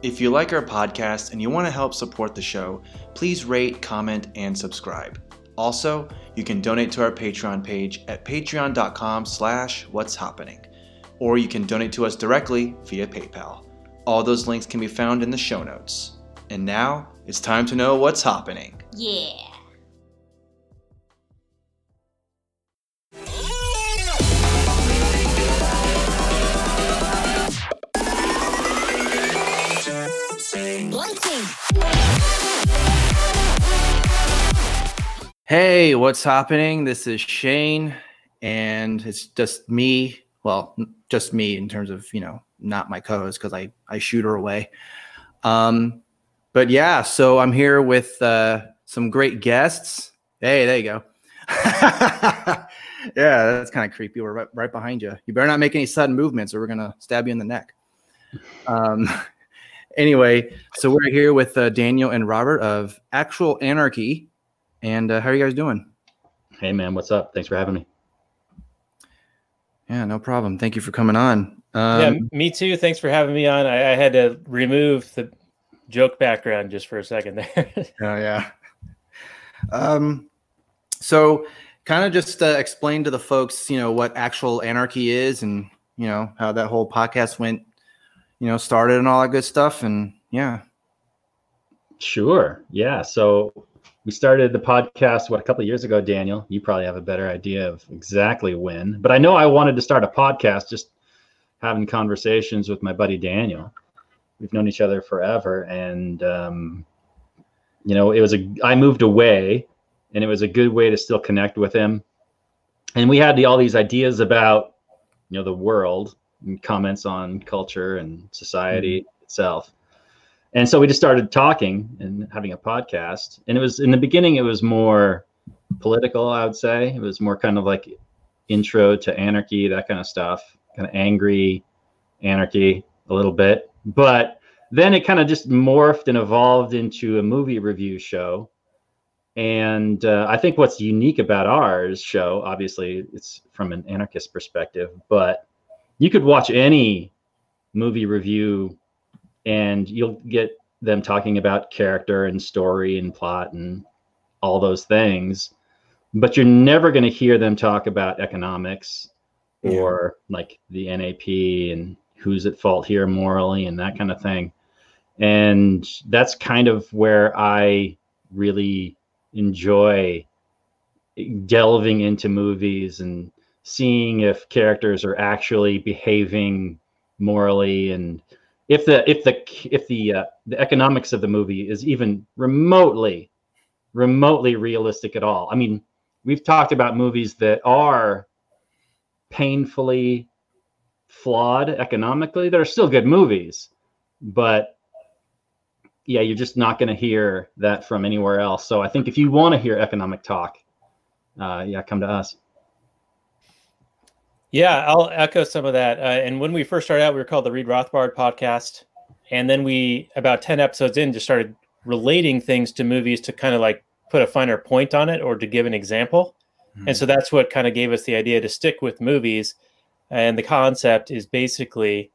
If you like our podcast and you want to help support the show, please rate, comment, and subscribe. Also, you can donate to our Patreon page at patreon.com slash what's happening. Or you can donate to us directly via PayPal. All those links can be found in the show notes. And now, it's time to know what's happening. Yeah. Hey, what's happening? This is Shane, and it's just me. Well, just me in terms of you know, not my co-host because I I shoot her away. Um, but yeah, so I'm here with uh, some great guests. Hey, there you go. yeah, that's kind of creepy. We're right, right behind you. You better not make any sudden movements, or we're gonna stab you in the neck. Um, anyway, so we're here with uh, Daniel and Robert of Actual Anarchy. And uh, how are you guys doing? Hey, man, what's up? Thanks for having me. Yeah, no problem. Thank you for coming on. Um, yeah, me too. Thanks for having me on. I, I, had to remove the joke background just for a second there. oh yeah. Um, so kind of just uh, explain to the folks, you know, what actual anarchy is, and you know how that whole podcast went, you know, started and all that good stuff, and yeah. Sure. Yeah. So we started the podcast what a couple years ago daniel? You probably have a better idea of exactly when but i know i wanted to start a podcast just having conversations with my buddy daniel. We've known each other forever and um, you know it was a i moved away and it was a good way to still connect with him. And we had the, all these ideas about you know the world and comments on culture and society mm-hmm. itself and so we just started talking and having a podcast. And it was in the beginning it was more political i would say. It was more kind of like intro to anarchy that kind of stuff kind of angry anarchy a little bit. But then it kind of just morphed and evolved into a movie review show. And uh, i think what's unique about ours show obviously it's from an anarchist perspective but you could watch any movie review and you'll get them talking about character and story and plot and all those things but you're never going to hear them talk about economics yeah. or like the nap and who's at fault here morally and that kind of thing and that's kind of where i really enjoy delving into movies and seeing if characters are actually behaving morally and if the if the if the uh, the economics of the movie is even remotely remotely realistic at all. I mean, we've talked about movies that are painfully flawed economically. They're still good movies, but yeah, you're just not going to hear that from anywhere else. So I think if you want to hear economic talk, uh, yeah, come to us. Yeah, I'll echo some of that. Uh, and when we first started out, we were called the Read Rothbard podcast. And then we, about 10 episodes in, just started relating things to movies to kind of like put a finer point on it or to give an example. Mm-hmm. And so that's what kind of gave us the idea to stick with movies. And the concept is basically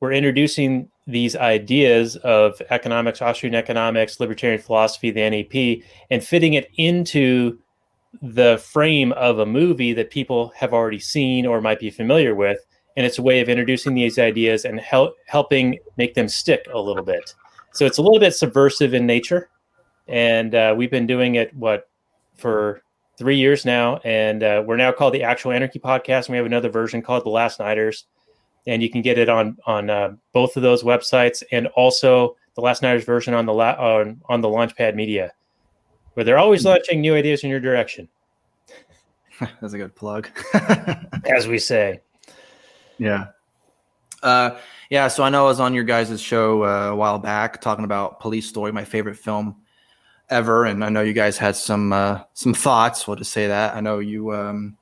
we're introducing these ideas of economics, Austrian economics, libertarian philosophy, the NAP, and fitting it into the frame of a movie that people have already seen or might be familiar with and it's a way of introducing these ideas and help, helping make them stick a little bit. So it's a little bit subversive in nature and uh, we've been doing it what for three years now and uh, we're now called the actual anarchy podcast and we have another version called the last nighters and you can get it on on uh, both of those websites and also the last nighters version on the la- on, on the launchpad media where they're always launching new ideas in your direction. That's a good plug. As we say. Yeah. Uh, yeah, so I know I was on your guys' show uh, a while back talking about Police Story, my favorite film ever, and I know you guys had some uh, some thoughts. We'll just say that. I know you um,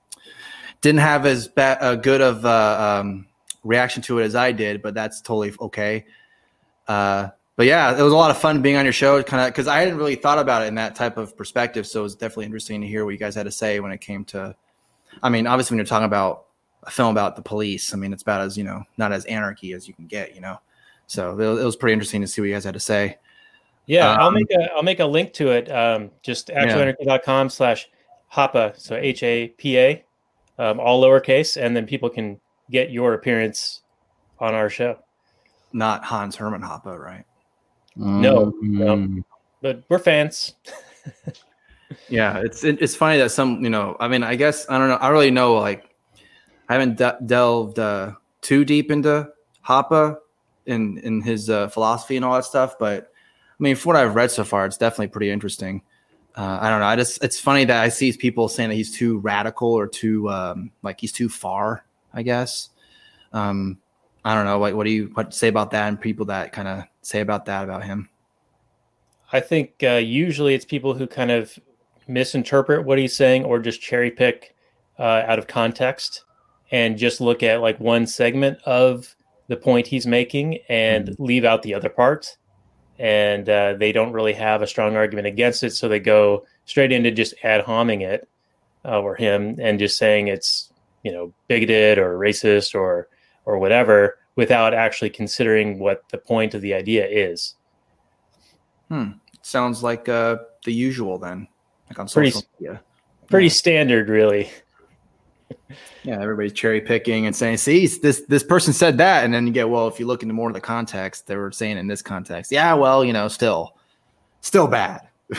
didn't have as bad uh, good of uh, um, reaction to it as I did, but that's totally okay. Uh, but yeah, it was a lot of fun being on your show, kind of because I hadn't really thought about it in that type of perspective. So it was definitely interesting to hear what you guys had to say when it came to. I mean, obviously, when you're talking about a film about the police, I mean, it's about as you know, not as anarchy as you can get, you know. So it, it was pretty interesting to see what you guys had to say. Yeah, I'll Um, make a I'll make a link to it. Um, just actualanarchy.com slash Hapa, so H A P A, um, all lowercase, and then people can get your appearance on our show. Not Hans Hermann Hoppe, right? No, no. Mm. But we're fans. Yeah, it's it, it's funny that some you know I mean I guess I don't know I really know like I haven't de- delved uh, too deep into Hoppe in in his uh, philosophy and all that stuff, but I mean from what I've read so far, it's definitely pretty interesting. Uh, I don't know. I just it's funny that I see people saying that he's too radical or too um, like he's too far. I guess. Um, I don't know. Like, what do you what say about that and people that kind of say about that about him? I think uh, usually it's people who kind of misinterpret what he's saying or just cherry pick uh, out of context and just look at like one segment of the point he's making and leave out the other part. And uh, they don't really have a strong argument against it. So they go straight into just ad homing it uh, or him and just saying it's, you know, bigoted or racist or, or whatever without actually considering what the point of the idea is. Sounds like uh, the usual then, like on Pretty social media. Pretty Yeah. standard, really. Yeah, everybody's cherry picking and saying, "See, this this person said that," and then you get, well, if you look into more of the context, they were saying in this context, yeah, well, you know, still, still bad.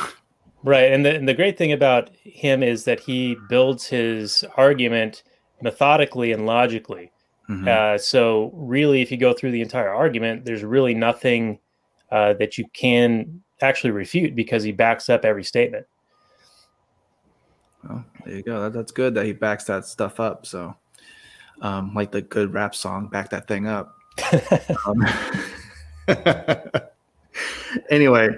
Right. And the, and the great thing about him is that he builds his argument methodically and logically. Mhm. Uh, so, really, if you go through the entire argument, there's really nothing uh, that you can actually refute because he backs up every statement. Well, there you go. That, that's good that he backs that stuff up. So, um, like the good rap song, back that thing up. Um, anyway,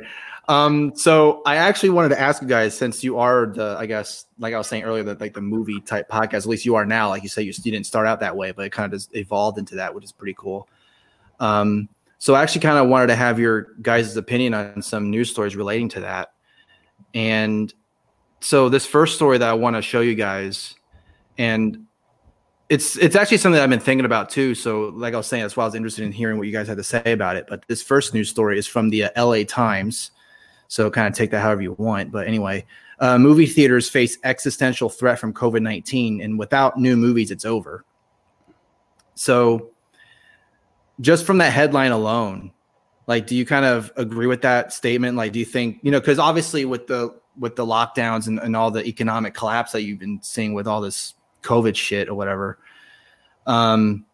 um, so I actually wanted to ask you guys, since you are the, I guess, like I was saying earlier, that like the movie type podcast, at least you are now. Like you say, you, you didn't start out that way, but it kind of just evolved into that, which is pretty cool. Um, so I actually kind of wanted to have your guys' opinion on some news stories relating to that. And so this first story that I want to show you guys, and it's it's actually something I've been thinking about too. So, like I was saying, that's why I was interested in hearing what you guys had to say about it. But this first news story is from the uh, L.A. Times, so kind of take that however you want. But anyway, uh, movie theaters face existential threat from COVID nineteen, and without new movies, it's over. So, just from that headline alone, like, do you kind of agree with that statement? Like, do you think you know? Because obviously, with the with the lockdowns and, and all the economic collapse that you've been seeing with all this COVID shit or whatever, um,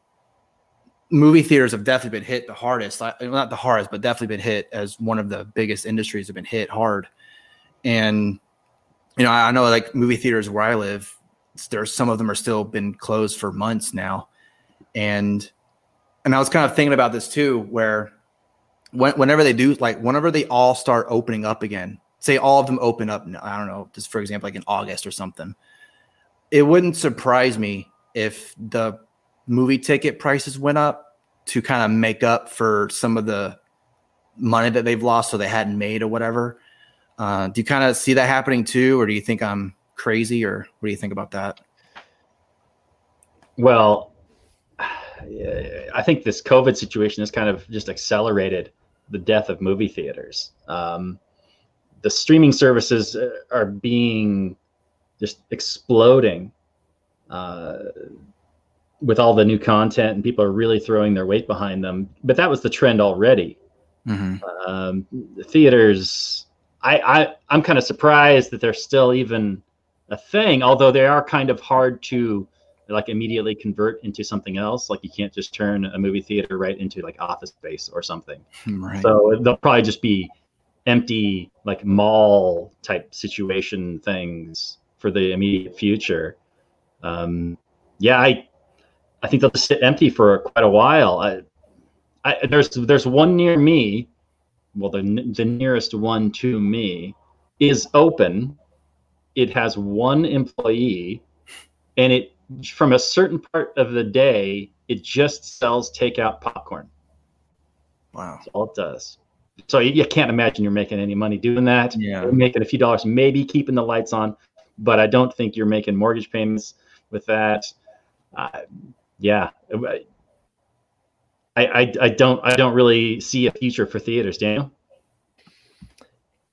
movie theaters have definitely been hit the hardest. Not the hardest, but definitely been hit as one of the biggest industries have been hit hard. And you know, I I know like movie theaters where I live, there's some of them are still been closed for months now, and and I was kind of thinking about this too, where when, whenever they do, like whenever they all start opening up again, say all of them open up, I don't know, just for example, like in August or something, it wouldn't surprise me if the movie ticket prices went up to kind of make up for some of the money that they've lost so they hadn't made or whatever. Uh, do you kind of see that happening too, or do you think I'm crazy, or what do you think about that? Well, I think this COVID situation has kind of just accelerated the death of movie theaters. Um, the streaming services uh, are being just exploding uh, with all the new content, and people are really throwing their weight behind them. But that was the trend already. Mm-hmm. Um, the theaters, I, I, I'm kind of surprised that they're still even a thing, although they are kind of hard to like immediately convert into something else. Like you can't just turn a movie theater right into like office space or something. Right. So they'll probably just be empty, like mall type situation things for the immediate future. Um, yeah, I, I think they'll just sit empty for quite a while. I, I, there's there's one near me. Well, the the nearest one to me is open. It has one employee, and it from a certain part of the day it just sells takeout popcorn. wow. That's all it does. So you, you can't imagine you're making any money doing that. Yeah. You're making a few dollars, maybe keeping the lights on, but I don't think you're making mortgage payments with that. Uh, yeah, I, I, I don't I don't really see a future for theaters, Daniel.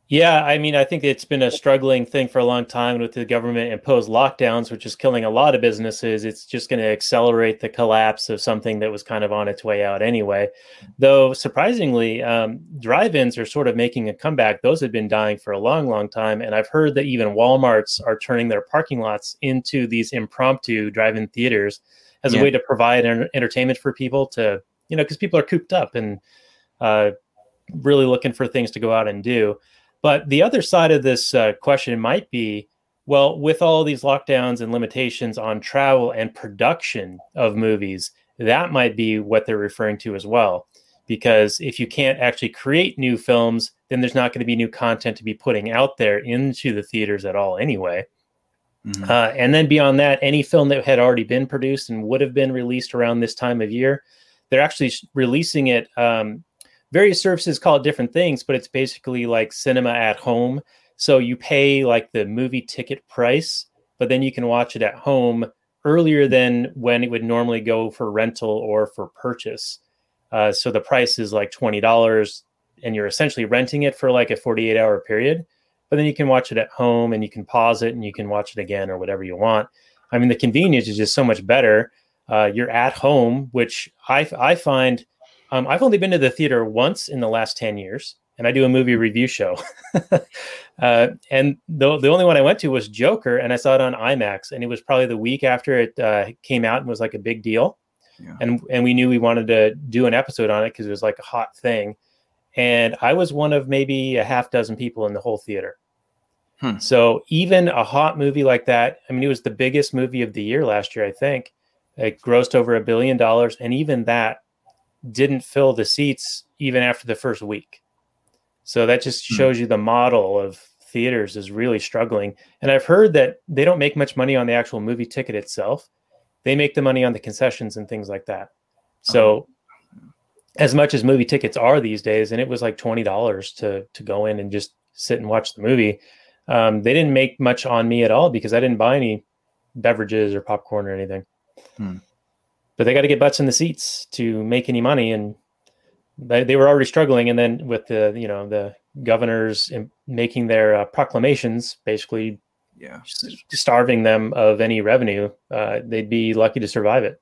Yeah, I mean, I think it's been a struggling thing for a long time with the government imposed lockdowns, which is killing a lot of businesses. It's just going to accelerate the collapse of something that was kind of on its way out anyway. Though, surprisingly, um, drive ins are sort of making a comeback. Those had been dying for a long, long time. And I've heard that even Walmarts are turning their parking lots into these impromptu drive in theaters as yeah. a way to provide entertainment for people to, you know, because people are cooped up and uh, really looking for things to go out and do. But the other side of this uh, question might be well, with all these lockdowns and limitations on travel and production of movies, that might be what they're referring to as well. Because if you can't actually create new films, then there's not going to be new content to be putting out there into the theaters at all, anyway. Mm-hmm. Uh, and then beyond that, any film that had already been produced and would have been released around this time of year, they're actually releasing it um, various services call it different things, but it's basically like cinema at home. So you pay like the movie ticket price, but then you can watch it at home earlier than when it would normally go for rental or for purchase. Uh, so the price is like twenty dollars, and you're essentially renting it for like a 48 hour period. But then you can watch it at home, and you can pause it, and you can watch it again or whatever you want. I mean, the convenience is just so much better. Uh, you're at home, which I I find um, I've only been to the theater once in the last 10 years, and I do a movie review show. uh, and the, the only one I went to was Joker, and I saw it on IMAX, and it was probably the week after it uh, came out and was like a big deal. Yeah. And, and we knew we wanted to do an episode on it because it was like a hot thing. And I was one of maybe a half dozen people in the whole theater. Hmm. So even a hot movie like that, I mean, it was the biggest movie of the year last year, I think. It grossed over a billion dollars, and even that didn't fill the seats even after the first week. So that just hmm. shows you the model of theaters is really struggling. And I've heard that they don't make much money on the actual movie ticket itself. They make the money on the concessions and things like that. So oh. as much as movie tickets are these days, and it was like twenty dollars to to go in and just sit and watch the movie, um, they didn't make much on me at all because I didn't buy any beverages or popcorn or anything. Hmm. But they got to get butts in the seats to make any money and they, they were already struggling and then with the you know the governors making their uh, proclamations basically yeah. starving them of any revenue uh, they'd be lucky to survive it.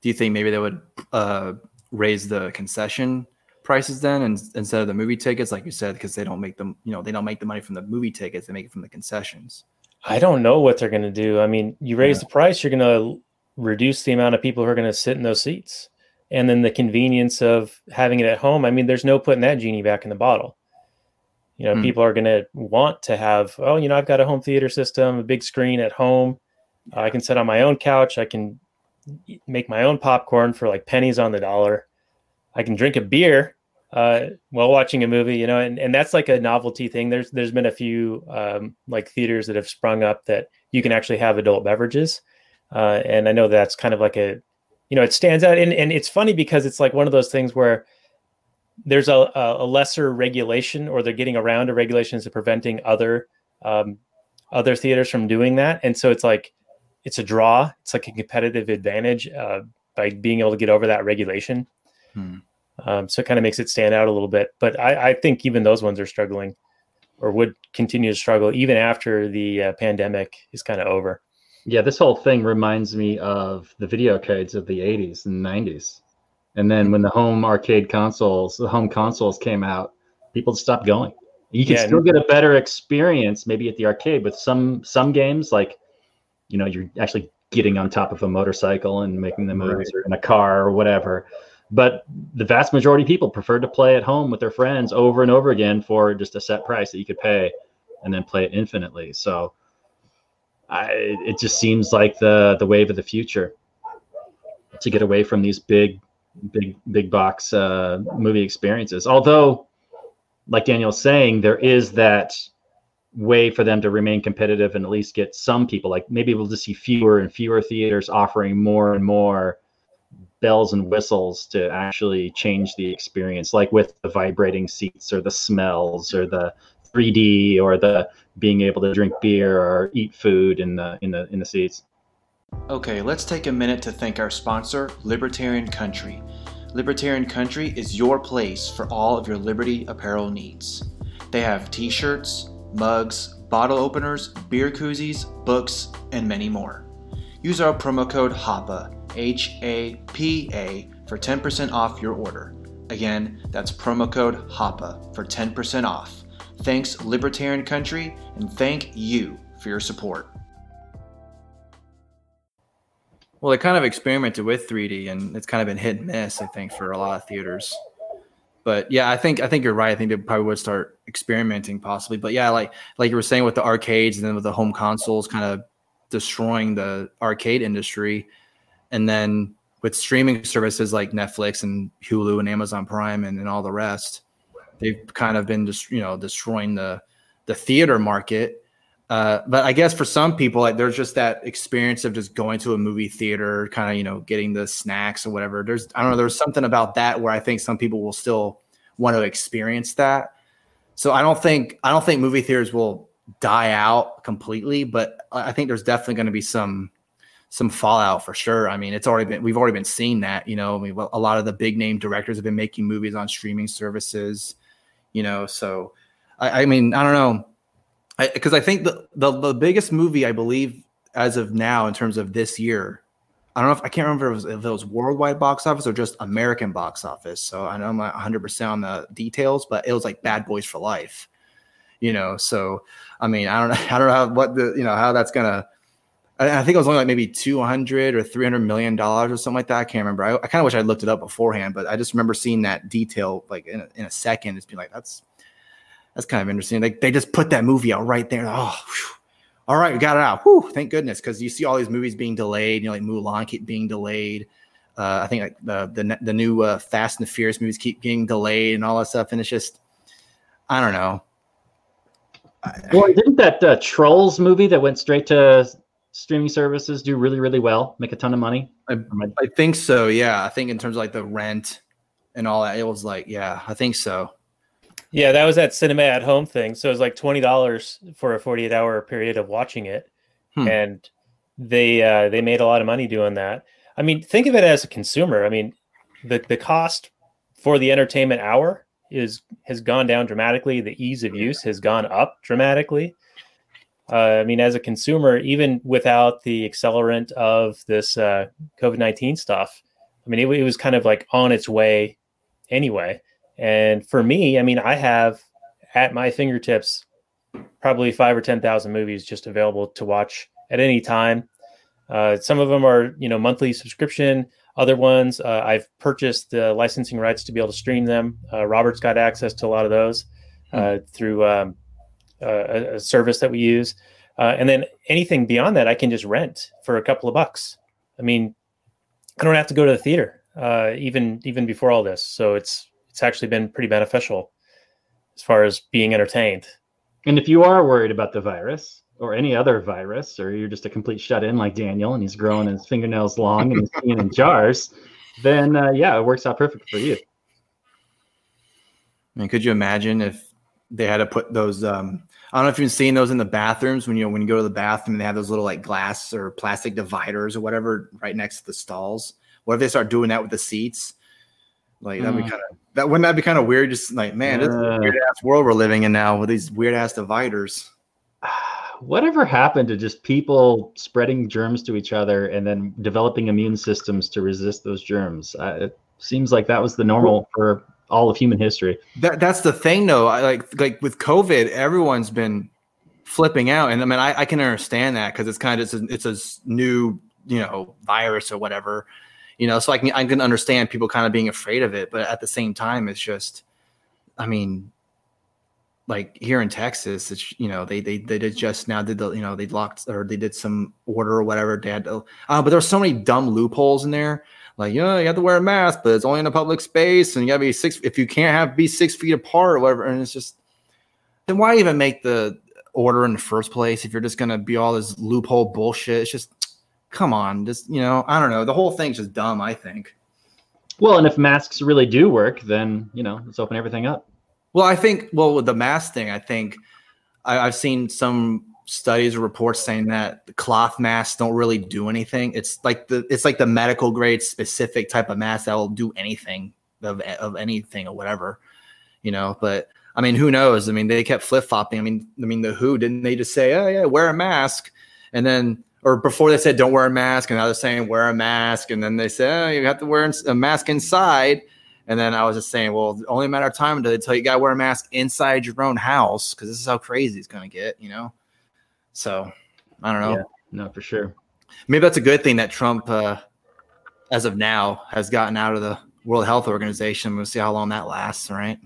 Do you think maybe they would uh, raise the concession prices then and instead of the movie tickets like you said because they don't make them you know they don't make the money from the movie tickets they make it from the concessions. I don't know what they're going to do. I mean you raise yeah. the price you're going to reduce the amount of people who are going to sit in those seats. And then the convenience of having it at home i mean there's no putting that genie back in the bottle. You know hmm. people are going to want to have oh you know i've got a home theater system a big screen at home. Uh, i can sit on my own couch i can make my own popcorn for like pennies on the dollar i can drink a beer uh, while watching a movie you know and, and that's like a novelty thing there's there's been a few um, like theaters that have sprung up that you can actually have adult beverages uh, and I know that's kind of like a, you know, it stands out. And, and it's funny because it's like one of those things where there's a, a lesser regulation or they're getting around a regulations of preventing other um, other theaters from doing that. And so it's like, it's a draw. It's like a competitive advantage uh, by being able to get over that regulation. Hmm. Um, so it kind of makes it stand out a little bit. But I, I, think even those ones are struggling or would continue to struggle even after the uh, pandemic is kind of over. Yeah, this whole thing reminds me of the video codes of the 80s and 90s. And then when the home arcade consoles, the home consoles came out, people stopped going. You can yeah, still get a better experience maybe at the arcade with some some games like you know, you're actually getting on top of a motorcycle and making the moves right. or in a car or whatever. But the vast majority of people prefer to play at home with their friends over and over again for just a set price that you could pay and then play it infinitely. So I, it just seems like the the wave of the future to get away from these big, big, big box uh, movie experiences. Although, like Daniel's saying, there is that way for them to remain competitive and at least get some people. Like maybe we'll just see fewer and fewer theaters offering more and more bells and whistles to actually change the experience, like with the vibrating seats or the smells or the 3D or the being able to drink beer or eat food in the in the in the seats. Okay, let's take a minute to thank our sponsor, Libertarian Country. Libertarian Country is your place for all of your Liberty apparel needs. They have t shirts, mugs, bottle openers, beer koozies, books, and many more. Use our promo code HAPA, H A P A, for 10% off your order. Again, that's promo code HAPA for 10% off. Thanks, Libertarian Country, and thank you for your support. Well, they kind of experimented with 3D, and it's kind of been hit and miss, I think, for a lot of theaters. But yeah, I think I think you're right. I think they probably would start experimenting possibly. But yeah, like like you were saying with the arcades and then with the home consoles, kind of destroying the arcade industry, and then with streaming services like Netflix and Hulu and Amazon Prime and, and all the rest, they've kind of been just you know destroying the the theater market uh, but I guess for some people, like there's just that experience of just going to a movie theater, kind of you know getting the snacks or whatever. There's I don't know. There's something about that where I think some people will still want to experience that. So I don't think I don't think movie theaters will die out completely, but I think there's definitely going to be some some fallout for sure. I mean, it's already been we've already been seeing that. You know, I mean, a lot of the big name directors have been making movies on streaming services. You know, so I, I mean, I don't know because I, I, think the, the the biggest movie I believe as of now in terms of this year, I don't know if I can't remember if it was, if it was worldwide box office or just American box office. So I know I'm not 100 percent on the details, but it was like Bad Boys for Life, you know. So I mean, I don't know, I don't know how what the you know how that's gonna. I, think it was only like maybe 200 or 300 million dollars or something like that. I can't remember. I, I kind of wish I looked it up beforehand, but I just remember seeing that detail like in a, in a second. It's being like that's that's kind of interesting. Like they just put that movie out right there. Oh, whew. all right, we got it out. Whew, thank goodness, because you see all these movies being delayed. You know, like Mulan keep being delayed. Uh, I think like the the the new uh, Fast and the Furious movies keep getting delayed and all that stuff. And it's just, I don't know. Well, didn't that uh, Trolls movie that went straight to streaming services do really really well, make a ton of money? I, I think so. Yeah, I think in terms of like the rent and all that, it was like, yeah, I think so. Yeah, that was that cinema at home thing. So it was like twenty dollars for a forty-eight hour period of watching it, hmm. and they uh, they made a lot of money doing that. I mean, think of it as a consumer. I mean, the the cost for the entertainment hour is has gone down dramatically. The ease of use has gone up dramatically. Uh, I mean, as a consumer, even without the accelerant of this uh, COVID nineteen stuff, I mean, it, it was kind of like on its way anyway. And for me, I mean, I have at my fingertips probably five or 10,000 movies just available to watch at any time. Uh, some of them are, you know, monthly subscription. Other ones, uh, I've purchased the licensing rights to be able to stream them. Uh, Robert's got access to a lot of those uh, hmm. through um, a, a, service that we use. Uh, and then anything beyond that, I can just rent for a couple of bucks. I mean, I don't have to go to the theater uh, even even before all this. So it's it's actually been pretty beneficial as far as being entertained. And if you are worried about the virus or any other virus, or you're just a complete shut in like Daniel and he's growing his fingernails long and he's peeing in jars, then uh, yeah, it works out perfect for you. I mean, could you imagine if they had to put those? Um, I don't know if you've seen those in the bathrooms when you know when you go to the bathroom, they have those little like glass or plastic dividers or whatever right next to the stalls. What if they start doing that with the seats? Like that'd be mm. kind of that wouldn't that be kind of weird? Just like man, this is a weird ass world we're living in now with these weird ass dividers. Whatever happened to just people spreading germs to each other and then developing immune systems to resist those germs? Uh, it seems like that was the normal for all of human history. That that's the thing, though. I, like like with COVID, everyone's been flipping out, and I mean, I, I can understand that because it's kind of it's a, it's a new you know virus or whatever you know so i can i can understand people kind of being afraid of it but at the same time it's just i mean like here in texas it's you know they they, they did just now did the you know they locked or they did some order or whatever they had to, uh, but there's so many dumb loopholes in there like you know you have to wear a mask but it's only in a public space and you gotta be six if you can't have be six feet apart or whatever and it's just then why even make the order in the first place if you're just gonna be all this loophole bullshit it's just come on, just you know, I don't know. The whole thing's just dumb. I think. Well, and if masks really do work, then you know, let's open everything up. Well, I think well with the mask thing, I think I, have seen some studies or reports saying that the cloth masks don't really do anything. It's like the it's like the medical grade specific type of mask that will do anything of of anything or whatever, you know. But I mean, who knows? I mean, they kept flip flopping. I mean, I mean, the WHO didn't they just say, oh yeah, wear a mask, and then or before they said don't wear a mask, and now they're saying wear a mask, and then they say oh, you have to wear a mask inside. And then I was just saying, well, only a matter of time until they tell you, you got to wear a mask inside your own house because this is how crazy it's going to get, you know? So I don't know. Yeah, no, for sure. Maybe that's a good thing that Trump, uh, as of now, has gotten out of the World Health Organization. We'll see how long that lasts, right?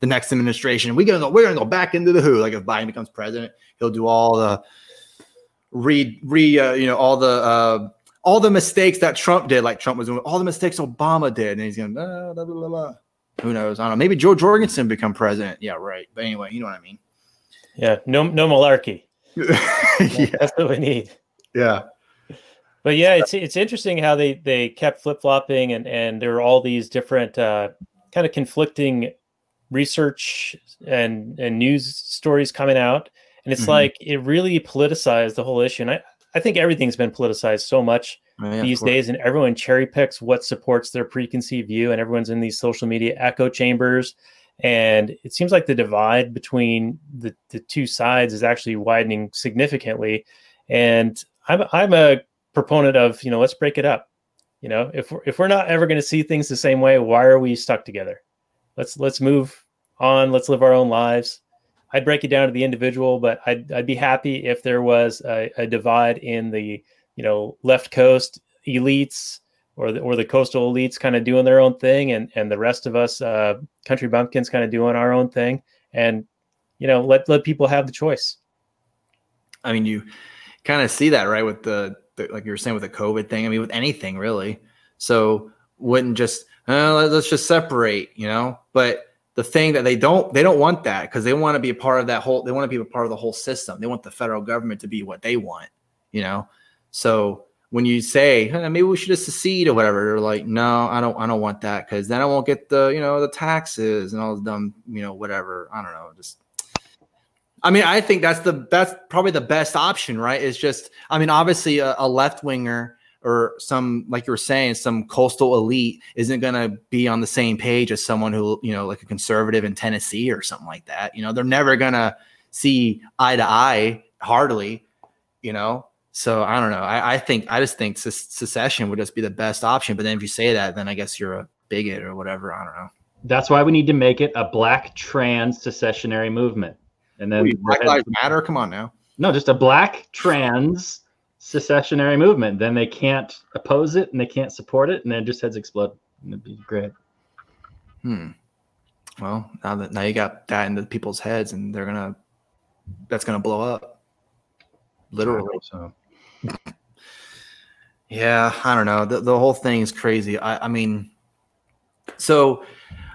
The next administration, we're gonna go, we're gonna go back into the WHO. Like if Biden becomes president, he'll do all the re re uh, you know all the uh, all the mistakes that Trump did, like Trump was doing, all the mistakes Obama did, and he's going, blah, blah, blah, blah. who knows? I don't know. Maybe Jo Jorgensen become president. Yeah, right. But anyway, you know what I mean. Yeah, no, no malarkey. yeah. That's what we need. Yeah. But yeah, it's it's interesting how they they kept flip flopping, and and there are all these different uh, kind of conflicting research and and news stories coming out, and it's mm-hmm. like it really politicized the whole issue. And I I think everything's been politicized so much oh, yeah, these days, and everyone cherry picks what supports their preconceived view, and everyone's in these social media echo chambers. And it seems like the divide between the, the two sides is actually widening significantly. And I'm I'm a proponent of you know let's break it up. You know, if we're, if we're not ever going to see things the same way, why are we stuck together? Let's let's move on. Let's live our own lives. I'd break it down to the individual, but I'd, I'd be happy if there was a, a divide in the you know left coast elites or the, or the coastal elites kind of doing their own thing, and and the rest of us uh, country bumpkins kind of doing our own thing, and you know let let people have the choice. I mean, you kind of see that right with the, the, like you were saying with the COVID thing. I mean, with anything really. So wouldn't just uh, let's just separate, you know, but the thing that they don't they don't want that because they want to be a part of that whole they want to be a part of the whole system they want the federal government to be what they want you know so when you say hey, maybe we should just secede or whatever they're like no i don't i don't want that because then i won't get the you know the taxes and all the dumb you know whatever. I don't know just i mean i think that's the that's probably the best option right? It's just i mean obviously a, a left winger or some like you were saying some coastal elite isn't going to be on the same page as someone who you know like a conservative in tennessee or something like that you know? They're never going to see eye to eye hardly you know so i don't know i, I think i just think secession would just be the best option but then if you say that then i guess you're a bigot or whatever i don't know that's why we need to make it a black trans secessionary movement and then black lives matter come on now no just a black trans secessionary movement. Then they can't oppose it and they can't support it, and then just heads explode. And it'd be great. Hmm. Well, now that now you got that into people's heads, and they're gonna that's gonna blow up. Literally. So. Yeah, I don't know. The the whole thing is crazy. I I mean, so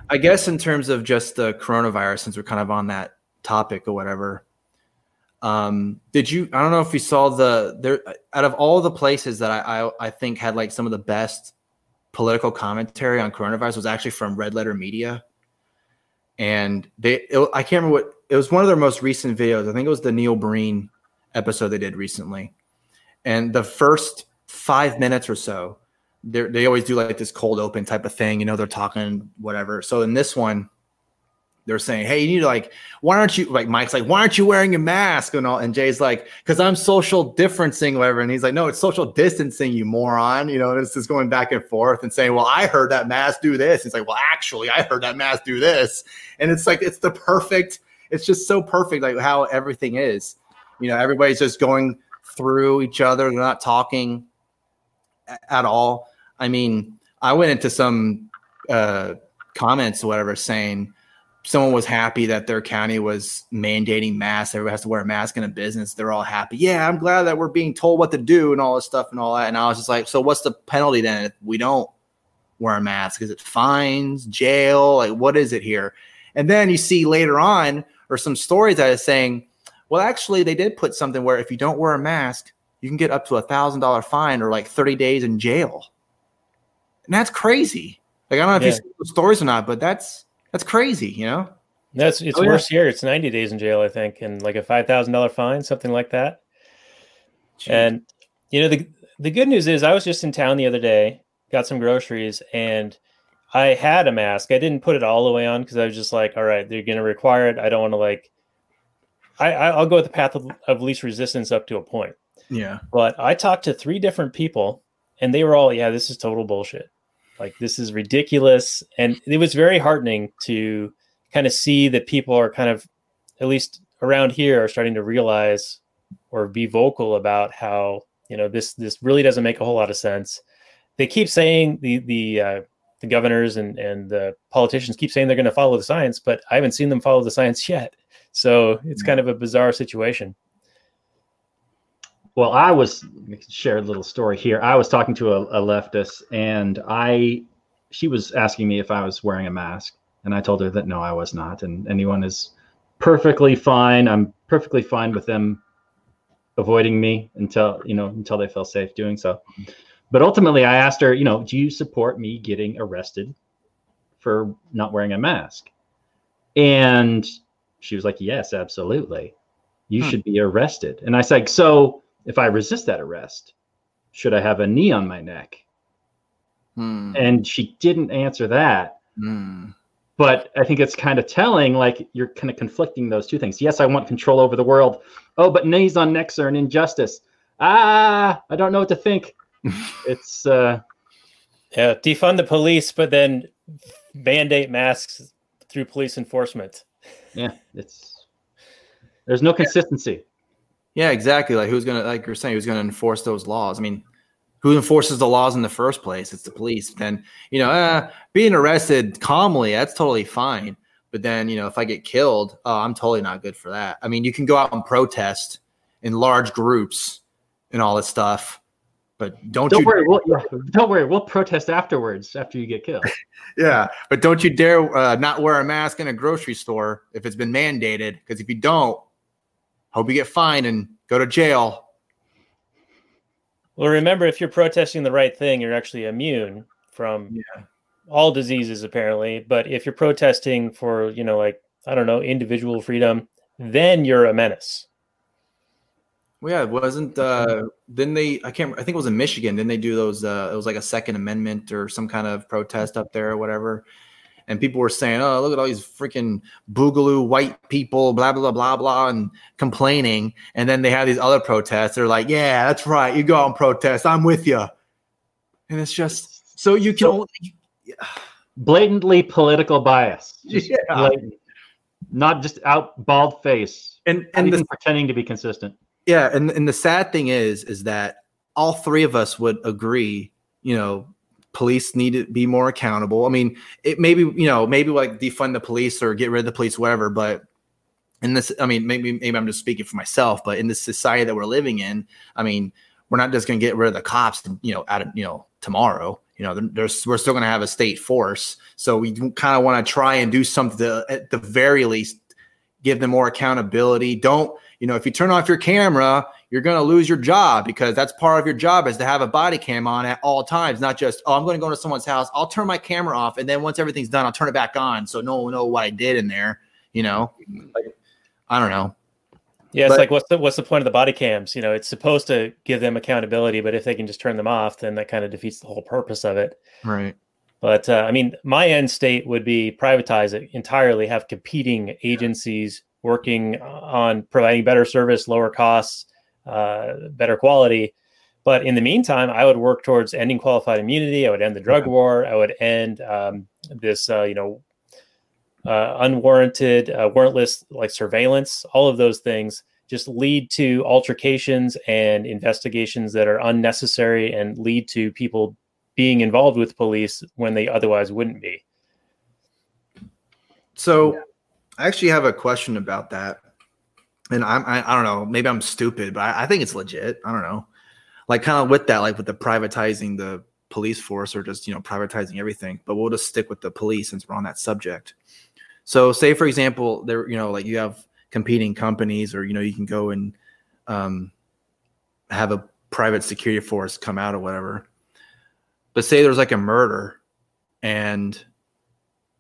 I guess in terms of just the coronavirus, since we're kind of on that topic or whatever, um, did you? I don't know if you saw the there out of all the places that I, I I think had like some of the best political commentary on coronavirus was actually from Red Letter Media, and they it, I can't remember what it was. One of their most recent videos. I think it was the Neil Breen episode they did recently, and the first five minutes or so, they always do like this cold open type of thing. You know, they're talking whatever. So in this one they're saying, "Hey, you need to like, why aren't you like?" Mike's like, "Why aren't you wearing a mask?" and all, and Jay's like, "Because I'm social distancing, whatever." And he's like, "No, it's social distancing, you moron." You know, it's just going back and forth and saying, "Well, I heard that mask do this." It's like, "Well, actually, I heard that mask do this," and it's like it's the perfect. It's just so perfect, like how everything is. You know, everybody's just going through each other. They're not talking at all. I mean, I went into some uh, comments, whatever, saying someone was happy that their county was mandating masks. Everybody has to wear a mask in a business. They're all happy. Yeah, I'm glad that we're being told what to do and all this stuff and all that. And I was just like, so what's the penalty then if we don't wear a mask? Is it fines, jail? Like, what is it here? And then you see later on, or some stories that is saying, well, actually, they did put something where if you don't wear a mask, you can get up to a thousand dollar fine or like 30 days in jail. And that's crazy. Like, I don't know if yeah. you see those stories or not, but that's that's crazy, you know? That's it's Oh, yeah. worse here. It's 90 days in jail, I think, and like a five thousand dollar fine, something like that. And you know the the good news is I was just in town the other day, got some groceries, and I had a mask. I didn't put it all the way on because I was just like, all right, they're gonna require it. I don't want to like. I I'll go with the path of, of least resistance up to a point. yeah, But I talked to three different people, and they were all, yeah, this is total bullshit. Like this is ridiculous, and it was very heartening to kind of see that people are kind of, at least around here, are starting to realize or be vocal about how you know this this really doesn't make a whole lot of sense. They keep saying the the uh, the governors and and the politicians keep saying they're going to follow the science, but I haven't seen them follow the science yet. So it's kind of a bizarre situation. Well, I was share a little story here. I was talking to a, a leftist, and I she was asking me if I was wearing a mask, and I told her that no, I was not, and anyone is perfectly fine. I'm perfectly fine with them avoiding me until you know until they feel safe doing so. But ultimately, I asked her, you know, do you support me getting arrested for not wearing a mask? And she was like, yes, absolutely. You Hmm. should be arrested. And I said, so if I resist that arrest, should I have a knee on my neck? Hmm. And she didn't answer that. Hmm. But I think it's kind of telling, like you're kind of conflicting those two things. Yes, I want control over the world. Oh, but knees on necks are an injustice. Ah, I don't know what to think. it's uh Yeah, defund the police, but then mandate masks through police enforcement. Yeah, it's there's no consistency. Yeah, exactly. Like who's gonna like you're saying, who's gonna enforce those laws? I mean, who enforces the laws in the first place? It's the police. Then you know, uh, being arrested calmly, that's totally fine. But then you know, if I get killed, oh, I'm totally not good for that. I mean, you can go out and protest in large groups and all this stuff, but don't, Don't you? worry, we'll yeah, don't worry, we'll protest afterwards after you get killed. Yeah, but don't you dare uh, not wear a mask in a grocery store if it's been mandated. Because if you don't, hope you get fined and go to jail. Well, remember, if you're protesting the right thing, you're actually immune from Yeah. all diseases, apparently. But if you're protesting for, you know, like, I don't know, individual freedom, then you're a menace. Well, yeah, it wasn't uh then they I can't I think it was in Michigan, then they do those uh it was like a second amendment or some kind of protest up there or whatever. And people were saying, Oh, look at all these freaking boogaloo white people, blah blah blah blah blah, and complaining. And then they have these other protests. They're like, Yeah, that's right. You go out and protest. I'm with you. And it's just so you can only Blatantly political bias. Just Yeah. blatant. Not just out bald face. and and even the pretending to be consistent. Yeah, and and the sad thing is, is that all three of us would agree. You know, police need to be more accountable. I mean, it maybe you know maybe like defund the police or get rid of the police, whatever. But in this, I mean, maybe maybe I'm just speaking for myself, but in this society that we're living in, I mean, we're not just going to get rid of the cops, you know, out of you know tomorrow. You know, there's we're still going to have a state force, so we kind of want to try and do something to, at the very least give them more accountability. Don't you know if you turn off your camera, you're going to lose your job because that's part of your job is to have a body cam on at all times, not just oh I'm going to go to someone's house, I'll turn my camera off, and then once everything's done, I'll turn it back on so no one will know what I did in there. You know, like I don't know. Yeah, it's But- like what's the what's the point of the body cams? You know, it's supposed to give them accountability, but if they can just turn them off, then that kind of defeats the whole purpose of it. Right. But uh, I mean, my end state would be privatize it entirely, have competing agencies working on providing better service, lower costs, uh, better quality. But in the meantime, I would work towards ending qualified immunity. I would end the drug war. I would end um, this, uh, you know, uh, unwarranted, uh, warrantless like surveillance. All of those things just lead to altercations and investigations that are unnecessary and lead to people being involved with police when they otherwise wouldn't be. So I actually have a question about that. And I'm, I, I don't know, maybe I'm stupid, but I, I think it's legit. I don't know. Like kind of with that, like with the privatizing the police force or just, you know, privatizing everything, but we'll just stick with the police since we're on that subject. So say, for example, there, you know, like you have competing companies or, you know, you can go and um, have a private security force come out or whatever. But say there's like a murder and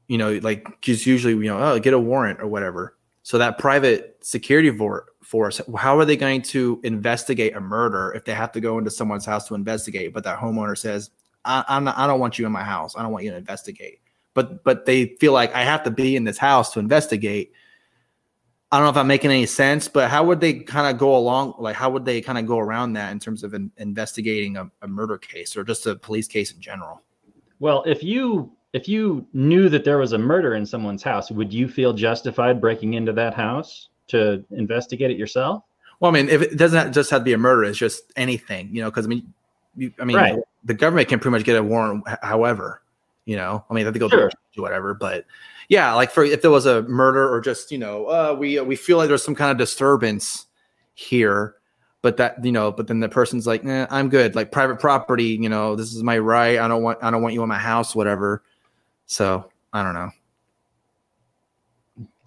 you know, like just usually, you know, oh, get a warrant or whatever. So that private security for, force, how are they going to investigate a murder if they have to go into someone's house to investigate? But that homeowner says, I, I'm not, I don't want you in my house. I don't want you to investigate. But but they feel like I have to be in this house to investigate. I don't know if I'm making any sense, but how would they kind of go along? Like, how would they kind of go around that in terms of in, investigating a, a murder case or just a police case in general? Well, if you if you knew that there was a murder in someone's house, would you feel justified breaking into that house to investigate it yourself? Well, I mean, if it doesn't just have to be a murder, it's just anything, you know, because I mean, you, I mean, Right. the government can pretty much get a warrant, however, you know, I mean, they have to go Sure. whatever, but yeah, like for if there was a murder or just, you know, uh, we we feel like there's some kind of disturbance here, but that you know, but then the person's like, eh, I'm good, like private property, you know, this is my right. I don't want I don't want you in my house, whatever. So I don't know.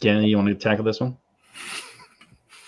Danny, you want to tackle this one?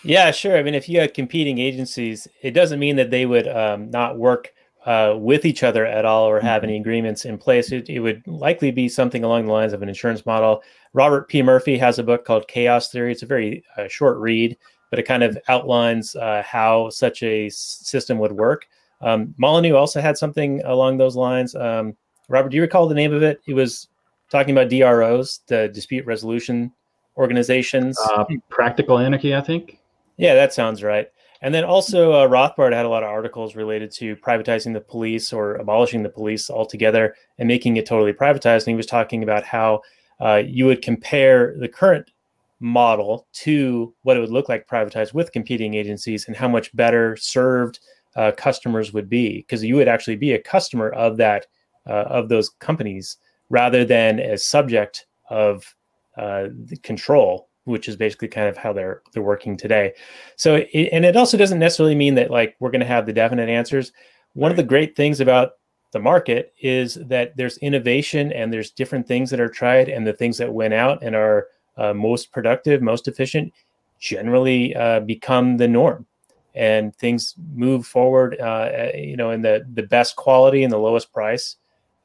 Yeah, sure. I mean, if you had competing agencies, it doesn't mean that they would um, not work uh, with each other at all or have any agreements in place. It, it would likely be something along the lines of an insurance model. Robert P. Murphy has a book called Chaos Theory. It's a very uh, short read, but it kind of outlines uh, how such a system would work. Um, Molyneux also had something along those lines. Um, Robert, do you recall the name of it? It was talking about DROs, the dispute resolution organizations. Uh, Practical Anarchy, I think. Yeah, that sounds right. And then also, uh, Rothbard had a lot of articles related to privatizing the police or abolishing the police altogether and making it totally privatized. And he was talking about how uh, you would compare the current model to what it would look like privatized with competing agencies and how much better served uh, customers would be because you would actually be a customer of that uh, of those companies rather than a subject of uh, the control which is basically kind of how they're they're working today. So, it, and it also doesn't necessarily mean that like we're going to have the definite answers. One of the great things about the market is that there's innovation and there's different things that are tried, and the things that win out and are uh, most productive, most efficient, generally uh, become the norm, and things move forward. Uh, you know, in the the best quality and the lowest price,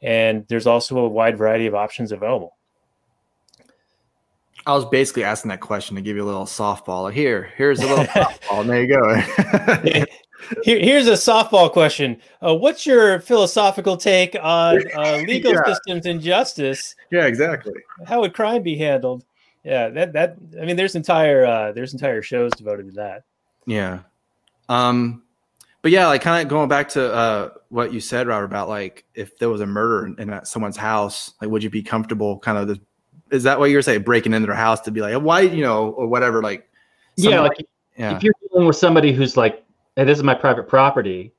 and there's also a wide variety of options available. I was basically asking that question to give you a little softball. Here, here's a little softball. There you go. Here, here's a softball question. Uh, what's your philosophical take on uh, legal Yeah. systems and justice? yeah, exactly. How would crime be handled? Yeah, that that I mean, there's entire uh, there's entire shows devoted to that. Yeah. Um, but yeah, like kind of going back to uh, what you said, Robert, about like if there was a murder in, in someone's house, like would you be comfortable kind of this, is that what you're saying, breaking into their house to be like, why, you know, or whatever, like, Yeah, someone- like yeah, if you're dealing with somebody who's like, "Hey, this is my private property,"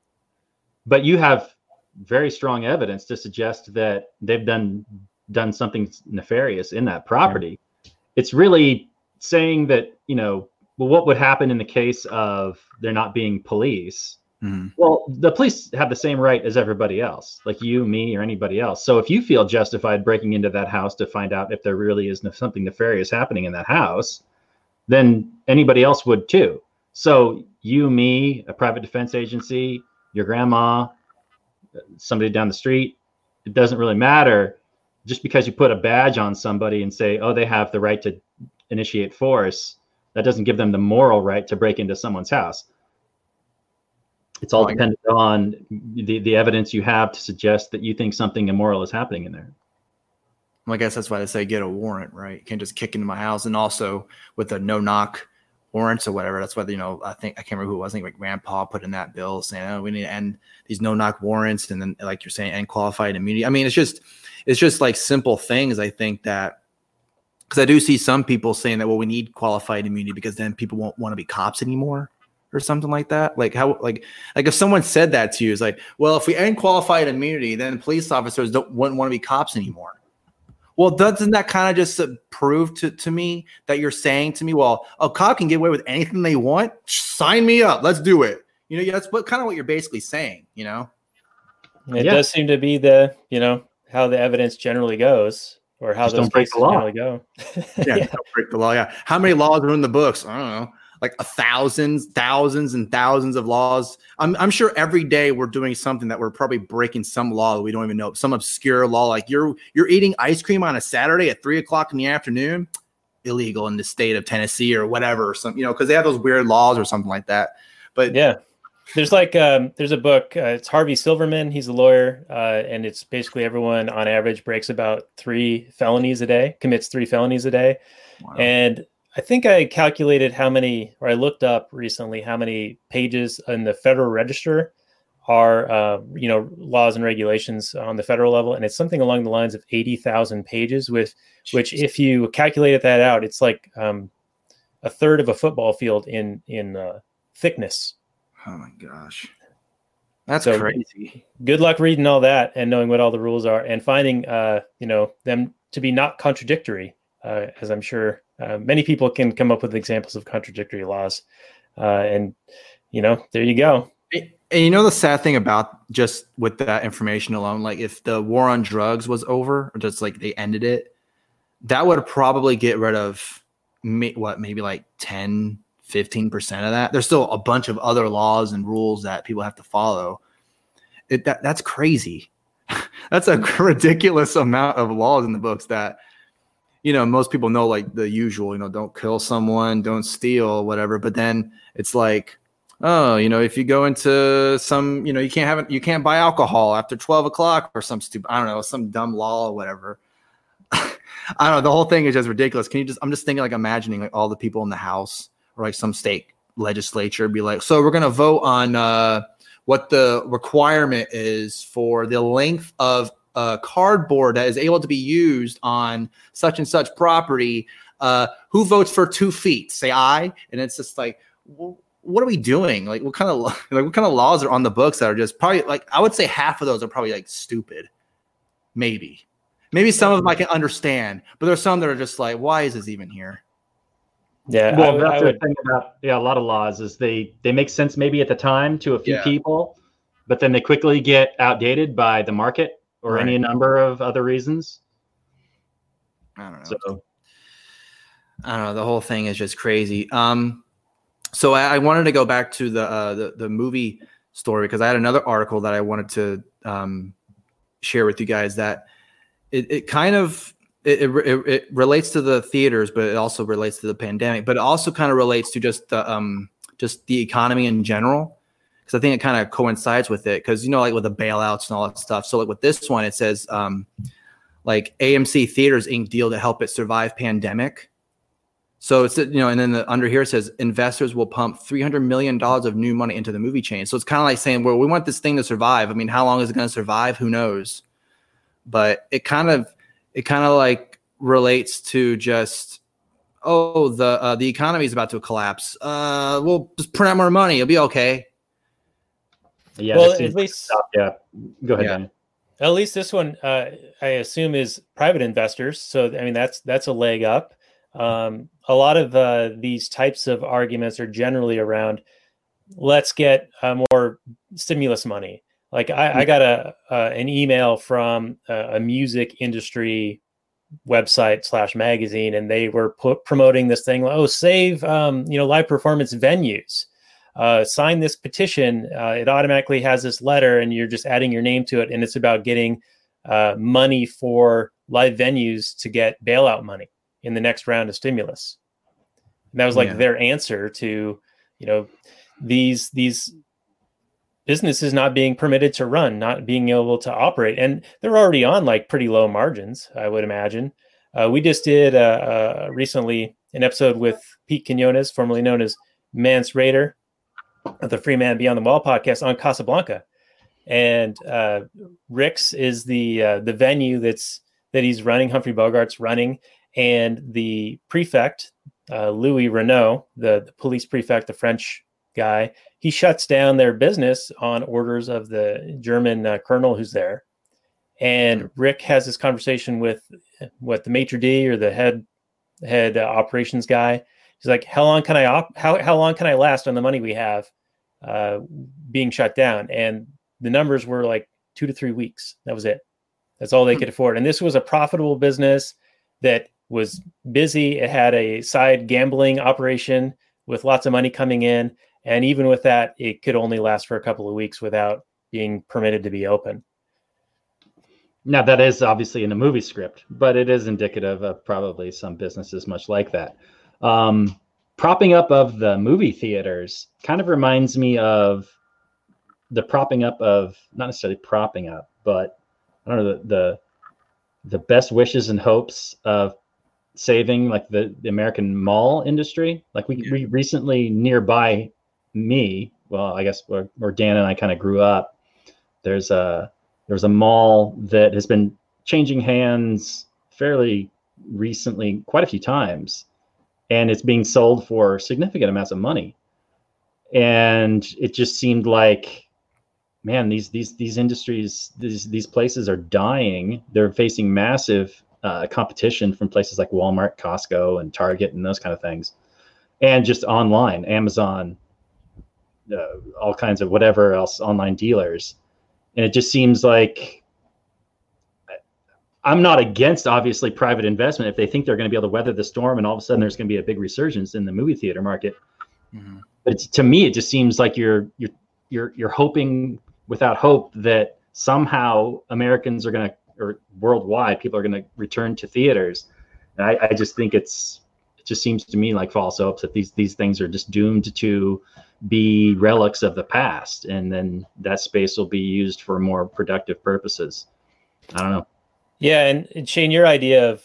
but you have very strong evidence to suggest that they've done done something nefarious in that property. It's really saying that you know, well, what would happen in the case of there not being police? Mhm. Well, the police have the same right as everybody else, like you, me, or anybody else. So if you feel justified breaking into that house to find out if there really is something nefarious happening in that house, then anybody else would too. So you, me, a private defense agency, your grandma, somebody down the street, it doesn't really matter. Just because you put a badge on somebody and say, oh, they have the right to initiate force, that doesn't give them the moral right to break into someone's house. It's all oh Like- dependent on the, the evidence you have to suggest that you think something immoral is happening in there. Well, I guess that's why they say get a warrant, right? You can't just kick into my house. And also with the no knock warrants or whatever, that's why, you know, I think, I can't remember who it was. I think like grandpa put in that bill saying, oh, we need to end these no knock warrants. And then, like you're saying, end qualified immunity. I mean, it's just, it's just like simple things. I think that, because I do see some people saying that, well, we need qualified immunity because then people won't want to be cops anymore or something like that. Like how, like, like if someone said that to you, it's like, well, if we end qualified immunity, then police officers don't wouldn't want to be cops anymore. Well, doesn't that kind of just uh, prove to, to me that you're saying to me, well, a cop can get away with anything they want? Sign me up. Let's do it. You know, yeah, that's what kind of what you're basically saying, you know? It Yeah. does seem to be the you know how the evidence generally goes, or how Just those don't break the cases law. generally go. Yeah, Yeah. don't break the law. Yeah. How many laws are in the books? I don't know. Like a thousands, thousands, and thousands of laws. I'm, I'm sure every day we're doing something that we're probably breaking some law that we don't even know, some obscure law. Like you're you're eating ice cream on a Saturday at three o'clock in the afternoon, illegal in the state of Tennessee or whatever, or some you know, because they have those weird laws or something like that. But yeah, there's like um, there's a book. Uh, it's Harvey Silverglate. He's a lawyer, uh, and it's basically everyone on average breaks about three felonies a day, commits three felonies a day, wow. and I think I calculated how many, or I looked up recently how many pages in the Federal Register are, uh, you know, laws and regulations on the federal level, and it's something along the lines of eighty thousand pages. With which, if you calculated that out, it's like um, a third of a football field in in uh, thickness. Oh my gosh, that's so crazy. Good luck reading all that and knowing what all the rules are, and finding, uh, you know, them to be not contradictory, uh, as I'm sure uh, many people can come up with examples of contradictory laws, uh, and you know, there you go. And you know the sad thing about just with that information alone, like if the war on drugs was over, or just like they ended it, that would probably get rid of me, what maybe like 10, 15% of that. There's still a bunch of other laws and rules that people have to follow. It, that, that's crazy. that's a ridiculous amount of laws in the books that you know, most people know like the usual, you know, don't kill someone, don't steal, whatever. But then it's like, oh, you know, if you go into some, you know, you can't have you can't buy alcohol after 12 o'clock or some stupid, I don't know, some dumb law or whatever. I don't know. The whole thing is just ridiculous. Can you just, I'm just thinking like imagining like all the people in the house or like some state legislature be like, so we're going to vote on uh, what the requirement is for the length of uh, cardboard that is able to be used on such and such property. Uh, who votes for two feet? Say I. and it's just like, well, what are we doing? Like, what kind of like what kind of laws are on the books that are just probably like I would say half of those are probably like stupid. Maybe, maybe some of them I can understand, but there's some that are just like, why is this even here? Yeah, well, I, that's I the thing about yeah, a lot of laws is they they make sense maybe at the time to a few yeah. people, but then they quickly get outdated by the market or right. any number of other reasons. I don't know. So, I don't know. The whole thing is just crazy. Um, so I, I wanted to go back to the, uh, the the movie story because I had another article that I wanted to um, share with you guys that it, it kind of it, it, it, relates to the theaters, but it also relates to the pandemic, but it also kind of relates to just the um, just the economy in general because I think it kind of coincides with it. Because you know, like with the bailouts and all that stuff. So like with this one, it says um, like AMC Theaters Inc. deal to help it survive pandemic. So it's you know, and then the, under here it says investors will pump three hundred million dollars of new money into the movie chain. So it's kind of like saying, well, we want this thing to survive. I mean, how long is it going to survive? Who knows? But it kind of it kind of like relates to just oh the uh, the economy is about to collapse. Uh, we'll just print out more money. It'll be okay. Yeah. Well, at least yeah. Go ahead. Yeah. At least this one, uh, I assume, is private investors. So I mean, that's that's a leg up. Um, a lot of uh, these types of arguments are generally around let's get uh, more stimulus money. Like I, I got a uh, an email from a, a music industry website slash magazine, and they were promoting this thing. Oh, save um, you know live performance venues uh, sign this petition, uh, it automatically has this letter, and you're just adding your name to it, and it's about getting uh, money for live venues to get bailout money in the next round of stimulus. And that was like yeah. their answer to, you know, these these businesses not being permitted to run, not being able to operate, and they're already on like pretty low margins, I would imagine. Uh, we just did uh, uh, recently an episode with Pete Quinones, formerly known as Mance Rayder, of the Free Man Beyond the Wall podcast on Casablanca, and uh, Rick's is the uh, the venue that's that he's running. Humphrey Bogart's running, and the prefect uh, Louis Renault, the, the police prefect, the French guy, he shuts down their business on orders of the German uh, colonel who's there. And Rick has this conversation with what the maitre d or the head head uh, operations guy He's like, how long can I op- how how long can I last on the money we have uh, being shut down? And the numbers were like two to three weeks. That was it. That's all they hmm. could afford. And this was a profitable business that was busy. It had a side gambling operation with lots of money coming in. And even with that, it could only last for a couple of weeks without being permitted to be open. Now, that is obviously in a movie script, but it is indicative of probably some businesses much like that. Um, propping up of the movie theaters kind of reminds me of the propping up of not necessarily propping up, but I don't know the the, the best wishes and hopes of saving like the, the American mall industry. Like we, yeah. we recently nearby me, well, I guess where, where Dan and I kind of grew up, there's a there's a mall that has been changing hands fairly recently, quite a few times, and it's being sold for significant amounts of money. And it just seemed like man, these these these industries, these these places are dying. They're facing massive uh, competition from places like Walmart, Costco, and Target, and those kind of things, and just online, Amazon, uh, all kinds of whatever else online dealers, and it just seems like. I'm not against obviously private investment if they think they're going to be able to weather the storm and all of a sudden there's going to be a big resurgence in the movie theater market. Mm-hmm. But to me, it just seems like you're you're you're you're hoping without hope that somehow Americans are going to, or worldwide, people are going to return to theaters. And I, I just think it's, it just seems to me like false hopes that these these things are just doomed to be relics of the past, and then that space will be used for more productive purposes. I don't know. Yeah, and, and Shane, your idea of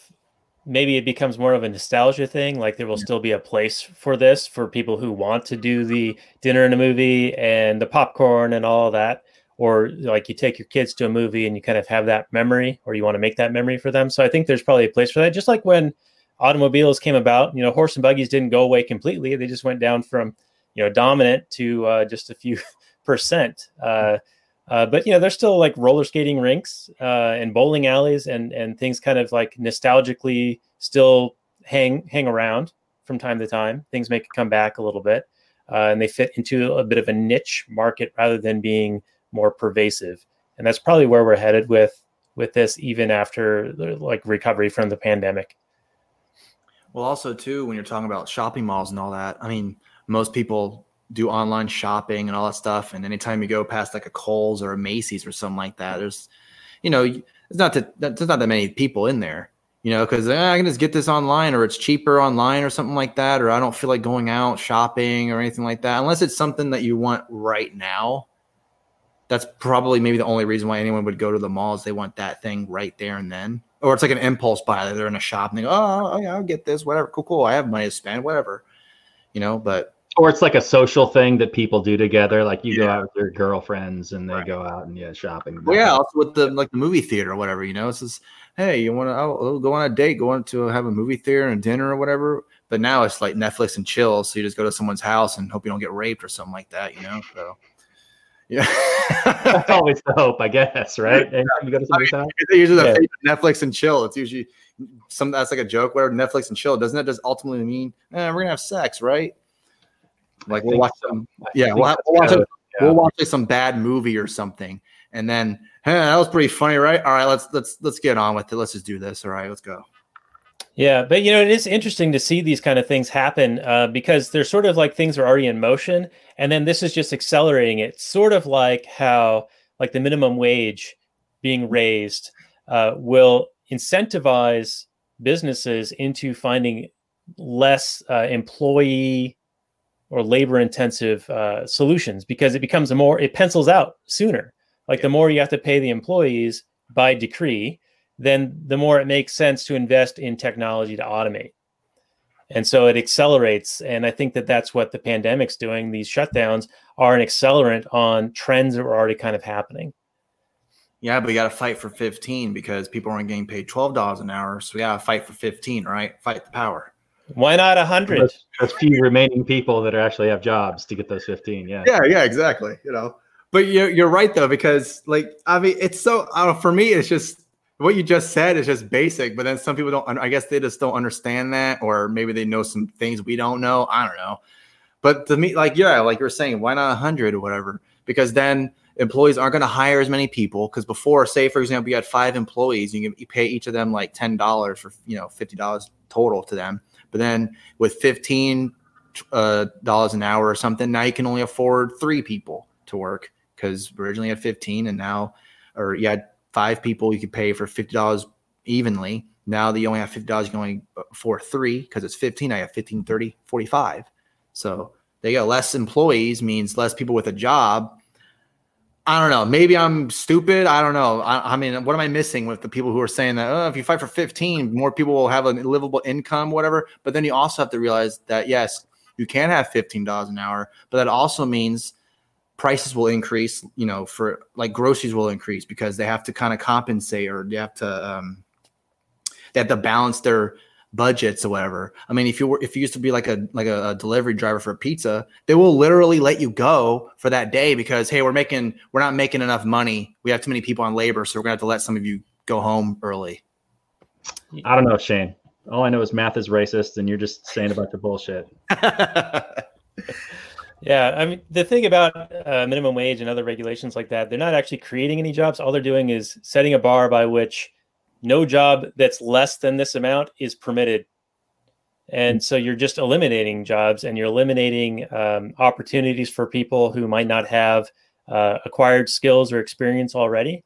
maybe it becomes more of a nostalgia thing like there will still be a place for this for people who want to do the dinner and a movie and the popcorn and all that or like you take your kids to a movie and you kind of have that memory or you want to make that memory for them. So i think there's probably a place for that. Just like when automobiles came about you know horse and buggies didn't go away completely. They just went down from you know dominant to uh, just a few percent. Uh, uh, but you know there's still like roller skating rinks uh, and bowling alleys and and things kind of like nostalgically still hang hang around from time to time. Things make it come back a little bit uh, and they fit into a bit of a niche market rather than being more pervasive. And that's probably where we're headed with with this even after like recovery from the pandemic. Well also too when you're talking about shopping malls and all that i mean most people do online shopping and all that stuff and anytime you go past like a Kohl's or a Macy's or something like that there's you know it's not that there's not that many people in there you know because eh, i can just get this online or it's cheaper online or something like that or i don't feel like going out shopping or anything like that unless it's something that you want right now that's probably maybe the only reason why anyone would go to the mall is they want that thing right there and then. Or it's like an impulse buy. They're in a shop and they go, oh, oh, yeah, I'll get this, whatever. Cool, cool. I have money to spend, whatever. You know, but. Or it's like a social thing that people do together. Like you yeah. go out with your girlfriends and they right. go out and yeah, shopping. Well, yeah, also with the like the movie theater or whatever, you know, it's just, hey, you want to oh, go on a date, go on to have a movie theater and dinner or whatever. But now it's like Netflix and chill. So you just go to someone's house and hope you don't get raped or something like that, you know? So. Yeah, that's always the hope, I guess, right? And you go to somebody's house. Usually yeah. Netflix and chill. It's usually some that's like a joke. Whatever Netflix and chill doesn't that just ultimately mean eh, we're gonna have sex, right? Like we'll watch so. some, yeah, we'll, have, we'll watch, a, yeah. we'll watch like some bad movie or something, and then hey, that was pretty funny, right? All right, let's let's let's get on with it. Let's just do this. All right, let's go. Yeah, but you know, it is interesting to see these kind of things happen uh, because they're sort of like things are already in motion, and then this is just accelerating it. Sort of like how like the minimum wage being raised uh, will incentivize businesses into finding less uh, employee or labor intensive uh, solutions because it becomes a more it pencils out sooner. Like the more you have to pay the employees by decree, then the more it makes sense to invest in technology to automate. And so it accelerates. And I think that that's what the pandemic's doing. These shutdowns are an accelerant on trends that were already kind of happening. Yeah, but we got to fight for 15 because people aren't getting paid $12 an hour. So we got to fight for 15, right? Fight the power. Why not 100? That's, that's few remaining people that actually have jobs to get those 15. Yeah. Yeah, yeah, exactly. You know, but you're, you're right though, because like, I mean, it's so, uh, for me, it's just, what you just said is just basic, but then some people don't. I guess they just don't understand that, or maybe they know some things we don't know. I don't know. But to me, like yeah, like you're saying, why not hundred or whatever? Because then employees aren't going to hire as many people. Because before, say for example, you had five employees, you can pay each of them like ten dollars for you know fifty dollars total to them. But then with 15, uh, dollars an hour or something. Now you can only afford three people to work because originally had 15 and now, or you had five people you could pay for $50 evenly. Now that you only have $50, you can only afford three because it's 15. I have 15, 30, 45. So they got less employees means less people with a job. I don't know. Maybe I'm stupid. I don't know. I, I, mean, what am I missing with the people who are saying that? Oh, if you fight for 15, more people will have a livable income, whatever. But then you also have to realize that yes, you can have $15 an hour, but that also means prices will increase. You know, for like groceries will increase because they have to kind of compensate or they have to um, they have to balance their budgets or whatever. I mean, if you were if you used to be like a like a, a, delivery driver for a pizza, they will literally let you go for that day because hey, we're making we're not making enough money. We have too many people on labor, so we're gonna have to let some of you go home early. I don't know, Shane. All I know is math is racist, and you're just saying a bunch of bullshit. yeah, I mean, the thing about uh, minimum wage and other regulations like that, they're not actually creating any jobs. All they're doing is setting a bar by which no job that's less than this amount is permitted. And so you're just eliminating jobs and you're eliminating um, opportunities for people who might not have uh, acquired skills or experience already.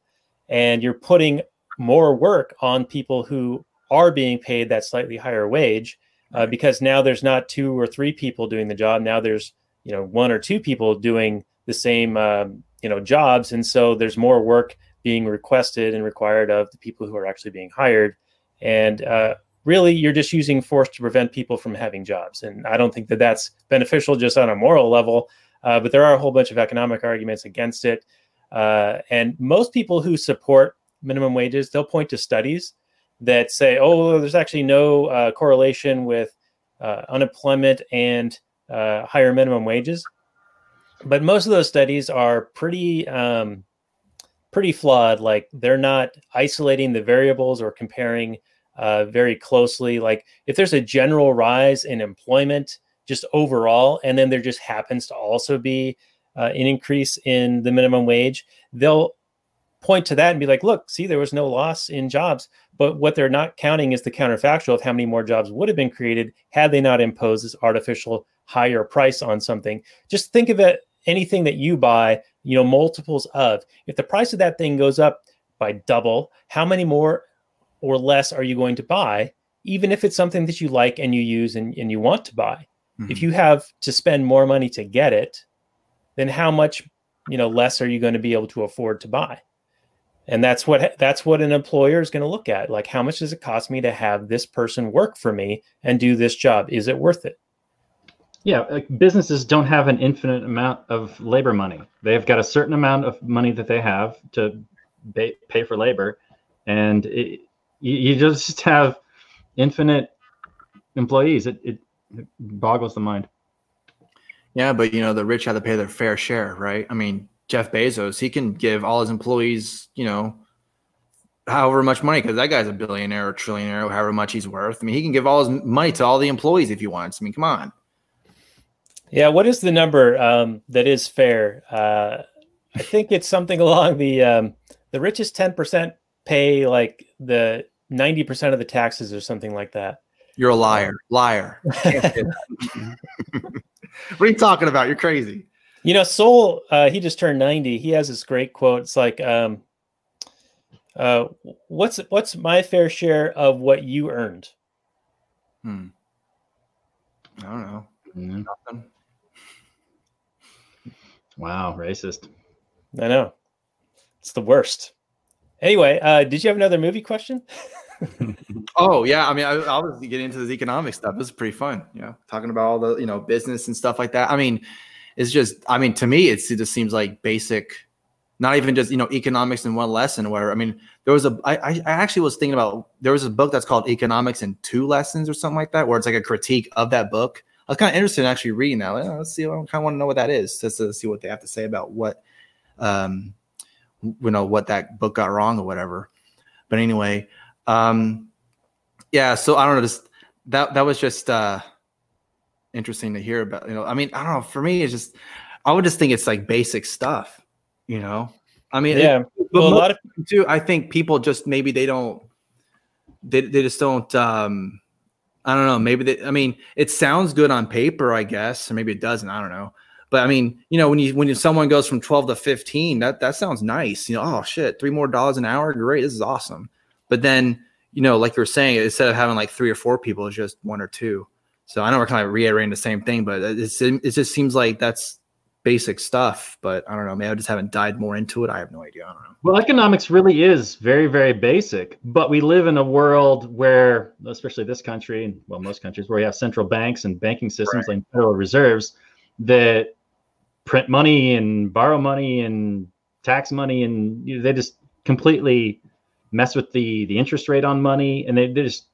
And you're putting more work on people who are being paid that slightly higher wage uh, because now there's not two or three people doing the job. Now there's, you know, one or two people doing the same, um, you know, jobs. And so there's more work being requested and required of the people who are actually being hired. And uh, really, you're just using force to prevent people from having jobs. And I don't think that that's beneficial just on a moral level. Uh, but there are a whole bunch of economic arguments against it. Uh, and most people who support minimum wages, they'll point to studies that say, oh, there's actually no uh, correlation with uh, unemployment and uh, higher minimum wages. But most of those studies are pretty um, pretty flawed. Like they're not isolating the variables or comparing uh, very closely. Like if there's a general rise in employment just overall, and then there just happens to also be uh, an increase in the minimum wage, they'll point to that and be like, look, see, there was no loss in jobs. But what they're not counting is the counterfactual of how many more jobs would have been created had they not imposed this artificial higher price on something. Just think of it anything that you buy you know, multiples of. If the price of that thing goes up by double, how many more or less are you going to buy, even if it's something that you like and you use and, and you want to buy? Mm-hmm. If you have to spend more money to get it, then how much, you know, less are you going to be able to afford to buy? And that's what that's what an employer is going to look at. Like, how much does it cost me to have this person work for me and do this job? Is it worth it? Yeah, like businesses don't have an infinite amount of labor money. They've got a certain amount of money that they have to pay, pay for labor, and it, you, you, just have infinite employees. It, it, it boggles the mind. Yeah, but you know the rich have to pay their fair share, right? I mean, Jeff Bezos, he can give all his employees, you know, however much money because that guy's a billionaire or trillionaire, however much he's worth. I mean, he can give all his money to all the employees if he wants. I mean, come on. Yeah, what is the number um, that is fair? Uh, I think it's something along the um, the richest ten percent pay like the ninety percent of the taxes or something like that. You're a liar, liar. what are you talking about? You're crazy. You know, Sowell. Uh, he just turned ninety. He has this great quote. It's like, um, uh, "What's what's my fair share of what you earned?" Hmm. I don't know. Mm-hmm. Nothing. Wow, racist. I know. It's the worst. Anyway, uh, did you have another movie question? oh yeah, I mean, I, I was getting into this economic stuff. This is pretty fun. You know, talking about all the you know business and stuff like that. I mean, it's just, I mean, to me, it's, it just seems like basic, not even just you know economics in one lesson. Where I mean, there was a, I, I actually was thinking about there was a book that's called Economics in Two Lessons or something like that, where it's like a critique of that book I was kind of interested in actually reading that. Like, oh, let's see. I kind of want to know what that is, just to see what they have to say about what, um, you know, what that book got wrong or whatever. But anyway, um, yeah. So I don't know. Just that that was just uh, interesting to hear about. You know, I mean, I don't know. For me, it's just I would just think it's like basic stuff. You know, I mean, yeah. It, but well, a lot of too. I think people just maybe they don't. They they just don't. um I don't know. Maybe I mean, it sounds good on paper, I guess, or maybe it doesn't. I don't know. But I mean, you know, when you when someone goes from 12 to 15, that that sounds nice. You know, oh shit, three more dollars an hour, great, this is awesome. But then, you know, like you were saying, instead of having like three or four people, it's just one or two. So I know we're kind of reiterating the same thing, but it's, it just seems like that's basic stuff, but I don't know. Maybe I just haven't dived more into it. I have no idea. I don't know. Well, economics really is very, very basic, but we live in a world where, especially this country, and well, most countries, where we have central banks and banking systems right. like federal reserves that print money and borrow money and tax money, and you know, they just completely mess with the the interest rate on money, and they, they just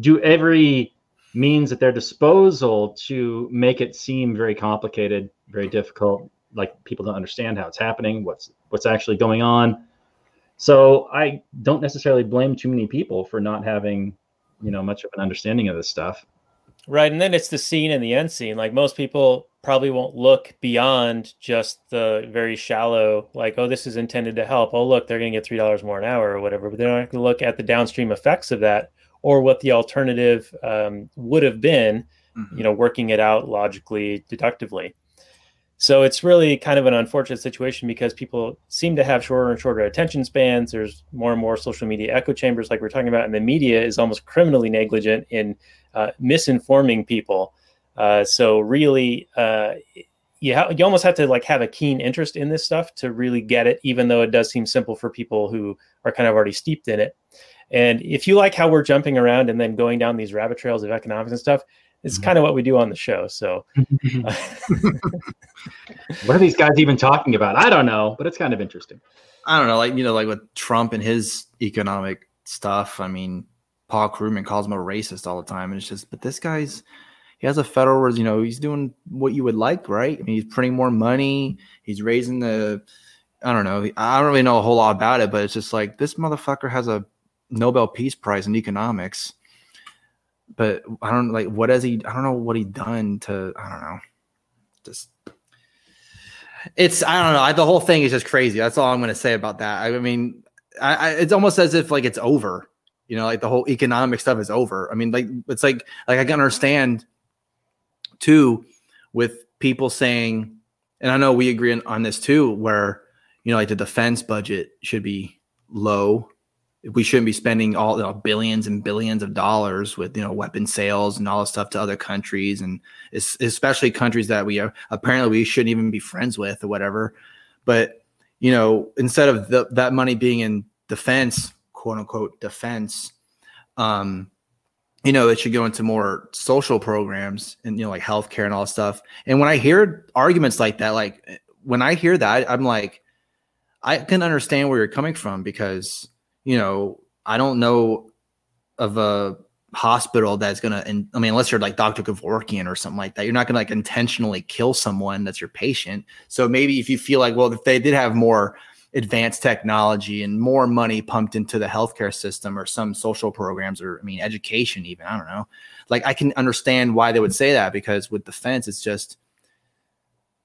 do every means at their disposal to make it seem very complicated very difficult. Like people don't understand how it's happening, what's what's actually going on. So I don't necessarily blame too many people for not having, you know, much of an understanding of this stuff. Right, and then it's the seen and the unseen. Like most people probably won't look beyond just the very shallow, like, oh, this is intended to help. Oh, look, they're going to get three dollars more an hour or whatever. But they're not going to look at the downstream effects of that or what the alternative um, would have been. Mm-hmm. You know, working it out logically, deductively. So it's really kind of an unfortunate situation because people seem to have shorter and shorter attention spans. There's more and more social media echo chambers, like we're talking about, and the media is almost criminally negligent in uh, misinforming people. Uh, so really, uh, you ha- you almost have to like have a keen interest in this stuff to really get it, even though it does seem simple for people who are kind of already steeped in it. And if you like how we're jumping around and then going down these rabbit trails of economics and stuff, it's mm-hmm. kind of what we do on the show. So, what are these guys even talking about? I don't know, but it's kind of interesting. I don't know, like you know, like with Trump and his economic stuff. I mean, Paul Krugman calls him a racist all the time, and it's just, but this guy's he has a federal, you know, he's doing what you would like, right? I mean, he's printing more money, he's raising the, I don't know, I don't really know a whole lot about it, but it's just like this motherfucker has a Nobel Peace Prize in economics but I don't like what has he I don't know what he done to I don't know. Just it's I don't know. I, the whole thing is just crazy. That's all I'm going to say about that. I, mean, I, I, it's almost as if like it's over. You know, like the whole economic stuff is over. I mean, like it's like like I can understand too with people saying, and I know we agree on, on this too, where you know like the defense budget should be low we shouldn't be spending all you know, billions and billions of dollars with you know weapon sales and all this stuff to other countries and especially countries that we are apparently we shouldn't even be friends with or whatever. But you know instead of the, that money being in defense quote unquote defense um you know it should go into more social programs and you know like healthcare and all stuff. And when i hear arguments like that like when i hear that i'm like i can understand where you're coming from because you know, I don't know of a hospital that's gonna. And I mean, unless you're like Dr. Kevorkian or something like that, you're not gonna like intentionally kill someone that's your patient. So maybe if you feel like, well, if they did have more advanced technology and more money pumped into the healthcare system or some social programs or I mean education even I don't know like I can understand why they would say that because with defense it's just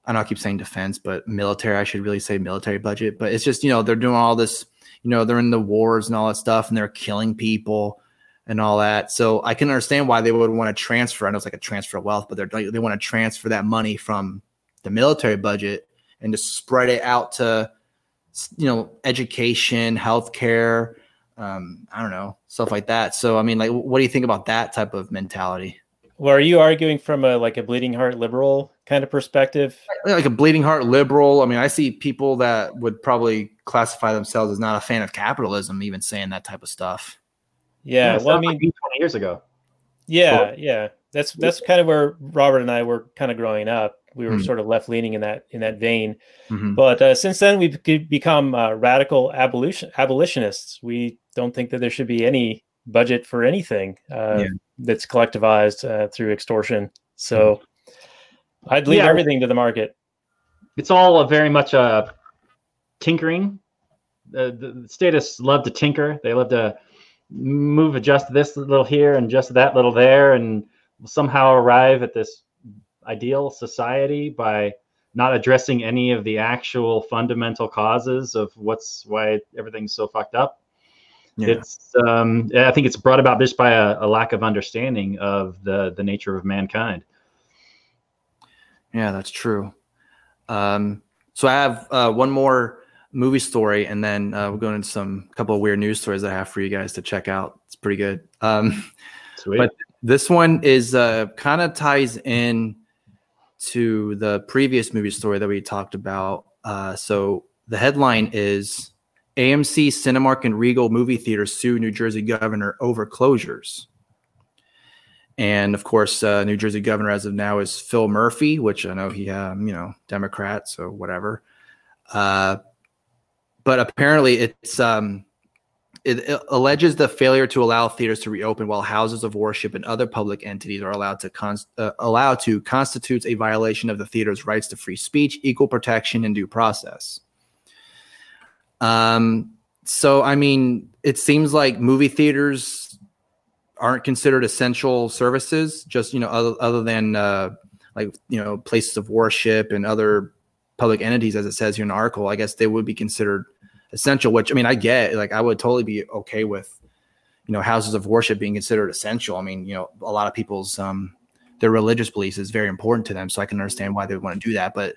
I know I keep saying defense but military I should really say military budget but it's just you know they're doing all this you know, they're in the wars and all that stuff and they're killing people and all that. So I can understand why they would want to transfer. I know it's like a transfer of wealth, but they're they want to transfer that money from the military budget and just spread it out to you know education, healthcare, um, I don't know stuff like that. So I mean, like, what do you think about that type of mentality? Well, are you arguing from a like a bleeding heart liberal kind of perspective? Like a bleeding heart liberal. I mean, I see people that would probably classify themselves as not a fan of capitalism, even saying that type of stuff. Yeah, yeah well, I mean, twenty years ago. Yeah, well, yeah, that's that's kind of where Robert and I were kind of growing up. We were mm-hmm. sort of left leaning in that in that vein, mm-hmm. but uh, since then we've become uh, radical abolition abolitionists. We don't think that there should be any budget for anything uh, yeah. That's collectivized uh, through extortion. So mm-hmm. I'd leave yeah. everything to the market. It's all very much a tinkering. The, the statists love to tinker. They love to move, adjust this little here and just that little there, and somehow arrive at this ideal society by not addressing any of the actual fundamental causes of what's why everything's so fucked up. Yeah. It's um, I think it's brought about just by a, a lack of understanding of the the nature of mankind. Yeah, that's true. Um, so I have uh, one more movie story, and then uh, we're going into some couple of weird news stories I have for you guys to check out. It's pretty good. Um, Sweet. But this one is uh, kind of ties in to the previous movie story that we talked about. Uh, so the headline is AMC, Cinemark, and Regal movie theaters sue New Jersey governor over closures. And of course, uh, New Jersey governor as of now is Phil Murphy, which I know he, um, you know, Democrat, so whatever. Uh, but apparently, it's um, it, it, alleges the failure to allow theaters to reopen while houses of worship and other public entities are allowed to con- uh, allowed to constitutes a violation of the theater's rights to free speech, equal protection, and due process. Um, so I mean, it seems like movie theaters aren't considered essential services, just you know, other other than uh, like you know places of worship and other public entities, as it says here in the article. I guess they would be considered essential. Which I mean, I get. Like, I would totally be okay with you know houses of worship being considered essential. I mean, you know, a lot of people's um, their religious beliefs is very important to them, so I can understand why they would want to do that. But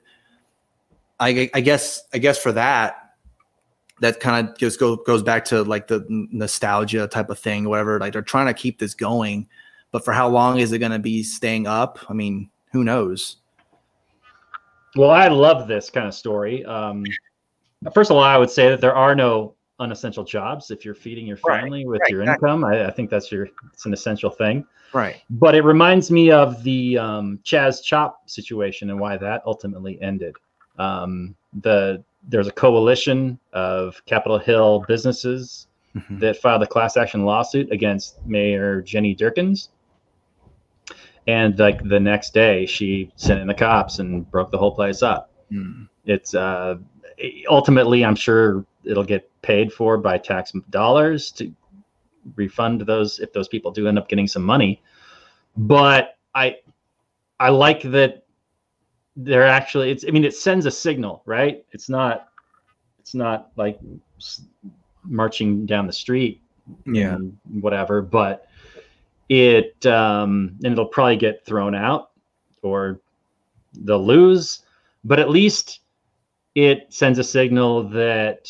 I, I guess, I guess for that, that kind of just go, goes back to like the nostalgia type of thing, whatever. Like they're trying to keep this going, but for how long is it going to be staying up? I mean, who knows? Well, I love this kind of story. Um, first of all, I would say that there are no unessential jobs if you're feeding your family right, with right, your income. I, I, think that's your it's an essential thing. Right. But it reminds me of the um, CHAZ CHOP situation and why that ultimately ended. Um, the there's a coalition of Capitol Hill businesses mm-hmm. that filed a class action lawsuit against Mayor Jenny Durkins. And like the next day, she sent in the cops and broke the whole place up. Mm. It's uh, ultimately, I'm sure it'll get paid for by tax dollars to refund those if those people do end up getting some money. But I, I like that they're actually it's i mean it sends a signal right? It's not it's not like marching down the street yeah. whatever but it um and it'll probably get thrown out or they'll lose but at least it sends a signal that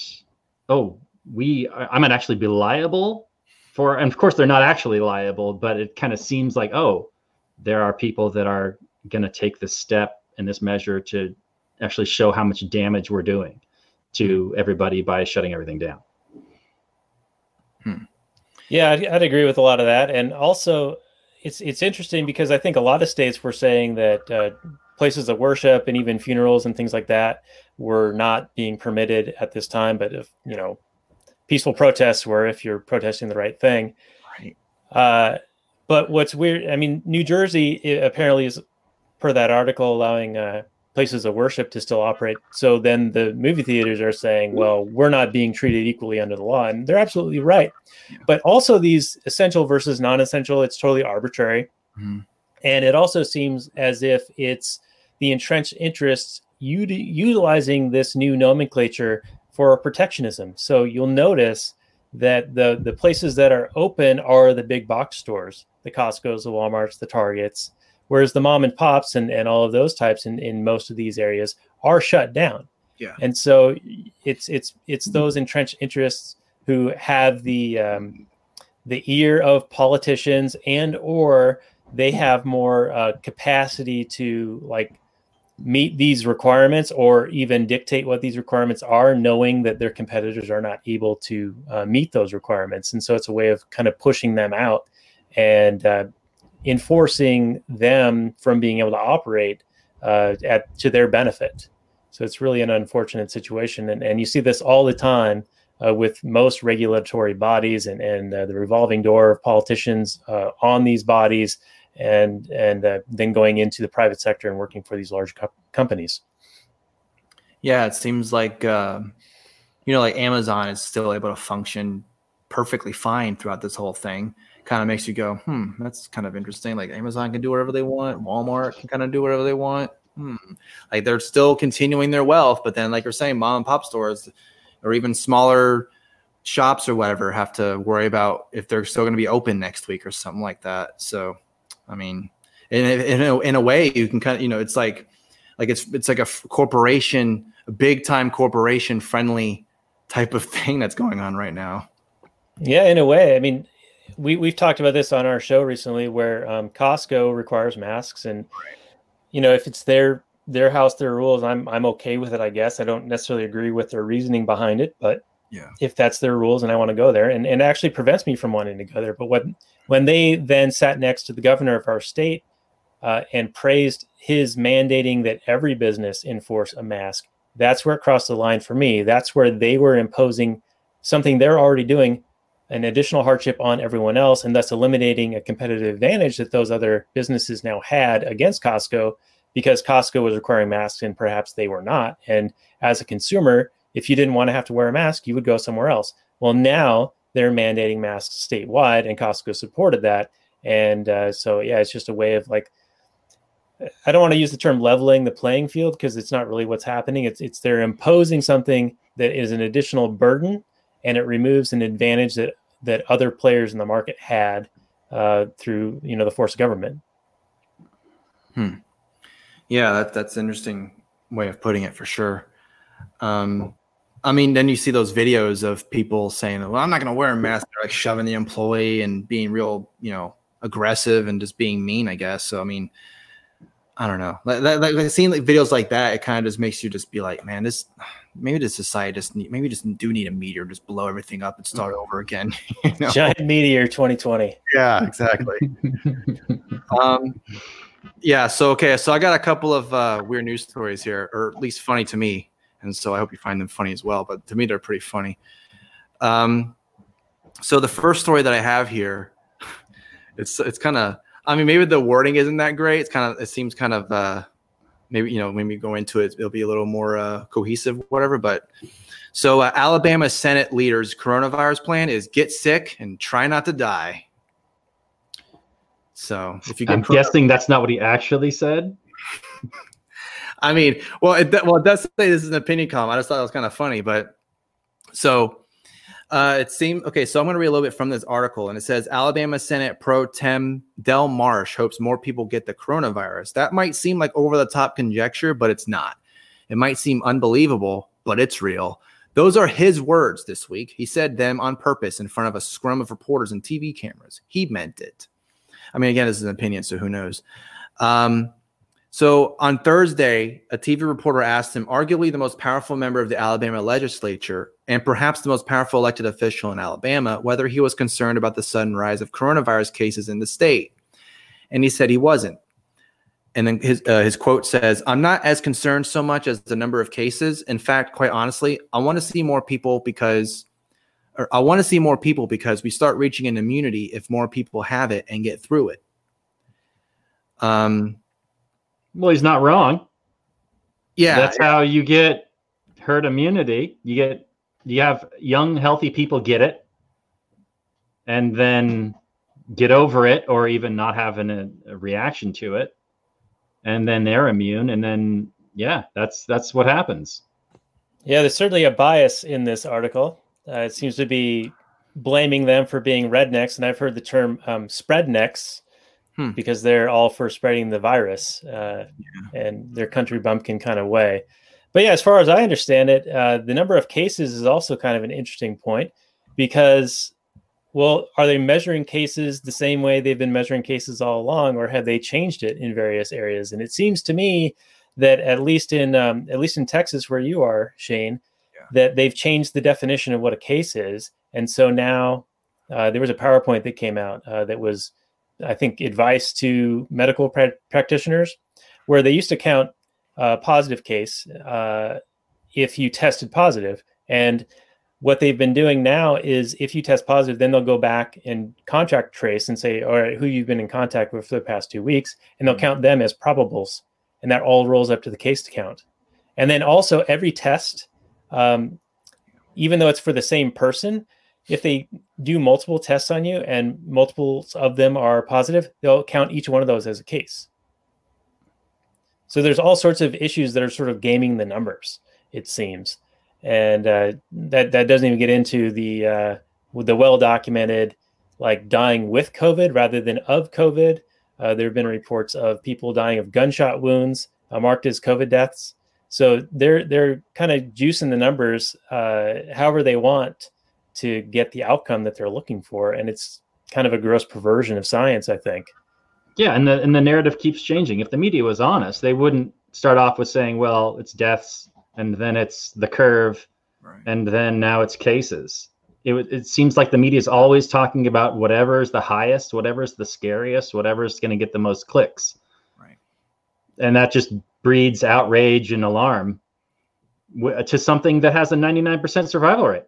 oh we i might actually be liable for and of course they're not actually liable but it kind of seems like oh there are people that are going to take the step in this measure to actually show how much damage we're doing to everybody by shutting everything down. Hmm. Yeah, I'd, I'd, agree with a lot of that, and also it's it's interesting because I think a lot of states were saying that uh, places of worship and even funerals and things like that were not being permitted at this time. But if you know, peaceful protests were if you're protesting the right thing. Right. Uh, but what's weird, I mean, New Jersey apparently is per that article, allowing uh, places of worship to still operate. So then the movie theaters are saying, well, we're not being treated equally under the law. And they're absolutely right. But also, these essential versus non essential, it's totally arbitrary. Mm-hmm. And it also seems as if it's the entrenched interests u- utilizing this new nomenclature for protectionism. So you'll notice that the, the places that are open are the big box stores, the Costco's, the Walmarts, the Targets Whereas the mom and pops and, and all of those types in, in most of these areas are shut down. Yeah. And so it's it's it's those entrenched interests who have the um, the ear of politicians and or they have more uh, capacity to like meet these requirements or even dictate what these requirements are knowing that their competitors are not able to uh, meet those requirements and so it's a way of kind of pushing them out and uh, enforcing them from being able to operate uh, at to their benefit. So it's really an unfortunate situation, and, and you see this all the time uh, with most regulatory bodies and and uh, the revolving door of politicians uh, on these bodies, and and uh, then going into the private sector and working for these large co- companies. Yeah, it seems like uh, you know, like Amazon is still able to function perfectly fine throughout this whole thing kind of makes you go, hmm, that's kind of interesting. Like Amazon can do whatever they want, Walmart can kind of do whatever they want. Hmm. Like they're still continuing their wealth, but then, like you're saying, mom and pop stores or even smaller shops or whatever have to worry about if they're still going to be open next week or something like that. So, I mean, in in a, in a way, you can kind of you know it's like like it's it's like a corporation, a big time corporation friendly type of thing that's going on right now. Yeah, in a way. I mean, we we've talked about this on our show recently, where um, Costco requires masks, and you know if it's their their house, their rules, I'm I'm okay with it. I guess I don't necessarily agree with their reasoning behind it, but yeah, if that's their rules and I want to go there, and and actually prevents me from wanting to go there. But when when they then sat next to the governor of our state uh, and praised his mandating that every business enforce a mask, that's where it crossed the line for me. That's where they were imposing something they're already doing an additional hardship on everyone else and thus eliminating a competitive advantage that those other businesses now had against Costco because Costco was requiring masks and perhaps they were not. And as a consumer, if you didn't want to have to wear a mask, you would go somewhere else. Well, now they're mandating masks statewide, and Costco supported that. And uh, so, yeah, it's just a way of like, I don't want to use the term leveling the playing field because it's not really what's happening. It's it's they're imposing something that is an additional burden, and it removes an advantage that that other players in the market had uh, through you know the force of government. Hmm. Yeah, that, that's interesting way of putting it for sure. Um, I mean, then you see those videos of people saying, "Well, I'm not going to wear a mask," They're like shoving the employee and being real, you know, aggressive and just being mean. I guess. So, I mean, I don't know. Like, like, like seeing like videos like that, it kind of just makes you just be like, man, this maybe the society just need, maybe just do need a meteor, just blow everything up and start over again. You know? Giant meteor 2020. Yeah, exactly. um, yeah. So okay. So I got a couple of uh, weird news stories here, or at least funny to me, and so I hope you find them funny as well. But to me, they're pretty funny. Um, so the first story that I have here, it's it's kind of. I mean, maybe the wording isn't that great. It's kind of. It seems kind of. Uh, maybe you know, maybe go into it, it'll be a little more uh, cohesive, whatever. But so uh, Alabama Senate leaders' coronavirus plan is get sick and try not to die. So if you get I'm guessing that's not what he actually said. I mean, well, it, well, it does say this is an opinion column. I just thought it was kind of funny, but so uh, it seemed okay. So I'm going to read a little bit from this article, and it says Alabama Senate Pro Tem Del Marsh hopes more people get the coronavirus. That might seem like over the top conjecture, but it's not. It might seem unbelievable, but it's real. Those are his words this week. He said them on purpose in front of a scrum of reporters and TV cameras. He meant it. I mean, again, this is an opinion, so who knows? Um, so on Thursday, a TV reporter asked him, arguably the most powerful member of the Alabama legislature and perhaps the most powerful elected official in Alabama, whether he was concerned about the sudden rise of coronavirus cases in the state. And he said he wasn't. And then his uh, his quote says, "I'm not as concerned so much as the number of cases. In fact, quite honestly, I want to see more people because or I want to see more people because we start reaching an immunity if more people have it and get through it. Um, well, he's not wrong. Yeah, that's how you get herd immunity. You get you have young, healthy people get it, and then get over it, or even not having a, a reaction to it, and then they're immune, and then yeah, that's that's what happens. Yeah, there's certainly a bias in this article. Uh, it seems to be blaming them for being rednecks, and I've heard the term um, spreadnecks hmm. because they're all for spreading the virus uh, yeah. and their country bumpkin kind of way. But yeah, as far as I understand it, uh, the number of cases is also kind of an interesting point because, well, are they measuring cases the same way they've been measuring cases all along, or have they changed it in various areas? And it seems to me that at least in um, at least in Texas, where you are, Shane, that they've changed the definition of what a case is. And so now uh, there was a PowerPoint that came out uh, that was, I think, advice to medical pra- practitioners, where they used to count a positive case uh, if you tested positive. And what they've been doing now is if you test positive, then they'll go back and contact trace and say, all right, who you've been in contact with for the past two weeks, and they'll mm-hmm. count them as probables. And that all rolls up to the case count. And then also every test um, even though it's for the same person, if they do multiple tests on you and multiples of them are positive, they'll count each one of those as a case. So there's all sorts of issues that are sort of gaming the numbers, it seems. and uh, that that doesn't even get into the uh, the well documented like dying with COVID rather than of COVID. Uh, there have been reports of people dying of gunshot wounds uh, marked as COVID deaths. So they're they're kind of juicing the numbers uh, however they want to get the outcome that they're looking for, and it's kind of a gross perversion of science, I think. Yeah, and the and the narrative keeps changing. If the media was honest, they wouldn't start off with saying, "Well, it's deaths," and then it's the curve, right. and then now it's cases. It it seems like the media is always talking about whatever is the highest, whatever is the scariest, whatever is going to get the most clicks. Right. And that just breeds outrage and alarm to something that has a 99% survival rate.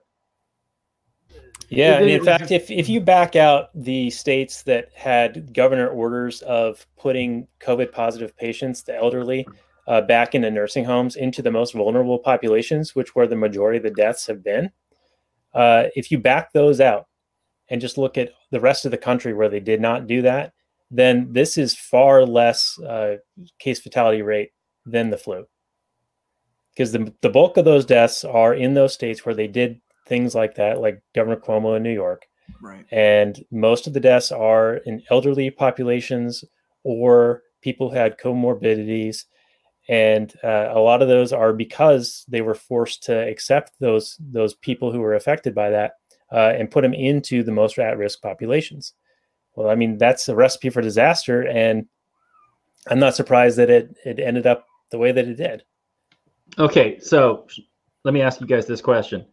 Yeah, and in fact, if, if you back out the states that had governor orders of putting COVID positive patients, the elderly, uh, back into nursing homes, into the most vulnerable populations, which where the majority of the deaths have been, uh, if you back those out and just look at the rest of the country where they did not do that, then this is far less uh, case fatality rate than the flu. Because the, the bulk of those deaths are in those states where they did things like that, like Governor Cuomo in New York. Right. And most of the deaths are in elderly populations or people who had comorbidities. And uh, a lot of those are because they were forced to accept those those people who were affected by that uh, and put them into the most at-risk populations. Well, I mean that's a recipe for disaster, and I'm not surprised that it it ended up the way that it did. Okay, so let me ask you guys this question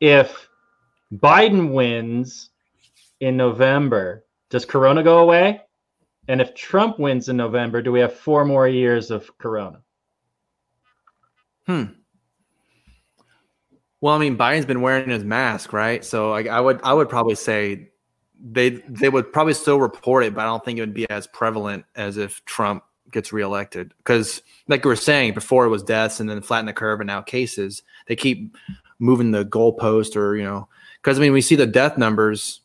if Biden wins in November, does Corona go away? And if Trump wins in November, do we have four more years of Corona? Hmm. Well, I mean, Biden's been wearing his mask, right? So I, I would, I would probably say they, they would probably still report it, but I don't think it would be as prevalent as if Trump gets reelected. Because, like we were saying before, it was deaths and then flatten the curve, and now cases. They keep moving the goalpost or you know because I mean we see the death numbers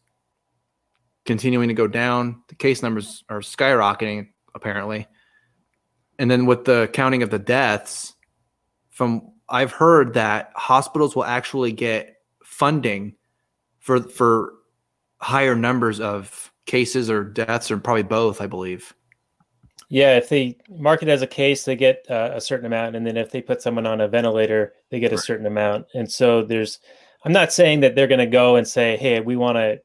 continuing to go down. The case numbers are skyrocketing apparently, and then with the counting of the deaths, from I've heard that hospitals will actually get funding for for higher numbers of cases or deaths or probably both. I believe. Yeah, if they mark it as a case, they get uh, a certain amount, and then if they put someone on a ventilator, they get a certain amount. And so there's, I'm not saying that they're going to go and say, "Hey, we want to,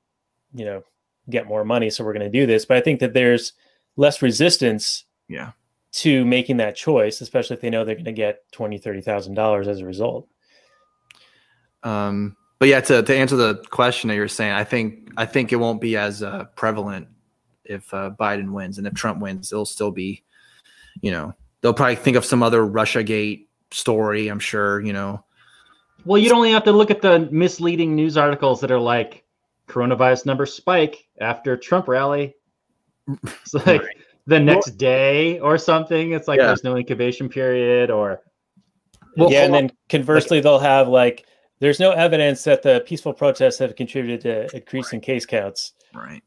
you know, get more money, so we're going to do this." But I think that there's less resistance, yeah, to making that choice, especially if they know they're going to get twenty, thirty thousand dollars as a result. Um, but yeah, to to answer the question that you're saying, I think I think it won't be as uh, prevalent if uh, Biden wins, and if Trump wins, it'll still be, you know, they'll probably think of some other Russia Gate story. I'm sure, you know. Well, you'd only have to look at the misleading news articles that are like coronavirus numbers spike after Trump rally. It's like right. the next well, day or something. It's like yeah. there's no incubation period or. Well, yeah, and then conversely, like, they'll have like there's no evidence that the peaceful protests have contributed to increasing right. case counts. Right.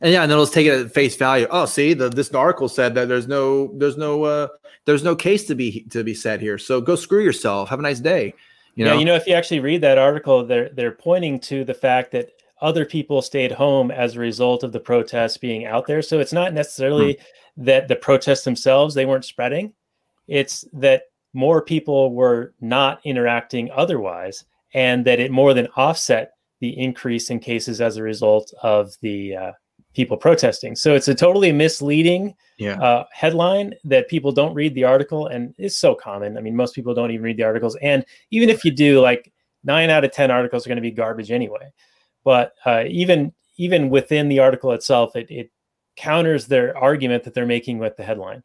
And yeah, and then let's take it at face value. Oh, see, the, this article said that there's no there's no uh, there's no case to be to be set here. So go screw yourself. Have a nice day. You know? Yeah, you know, if you actually read that article, they're they're pointing to the fact that other people stayed home as a result of the protests being out there. So it's not necessarily hmm. that the protests themselves they weren't spreading. It's that more people were not interacting otherwise, and that it more than offset the increase in cases as a result of the uh, people protesting. So it's a totally misleading yeah. uh, headline that people don't read the article, and it's so common. I mean, most people don't even read the articles, and even if you do, like nine out of ten articles are going to be garbage anyway. But uh, even even within the article itself, it, it counters their argument that they're making with the headline.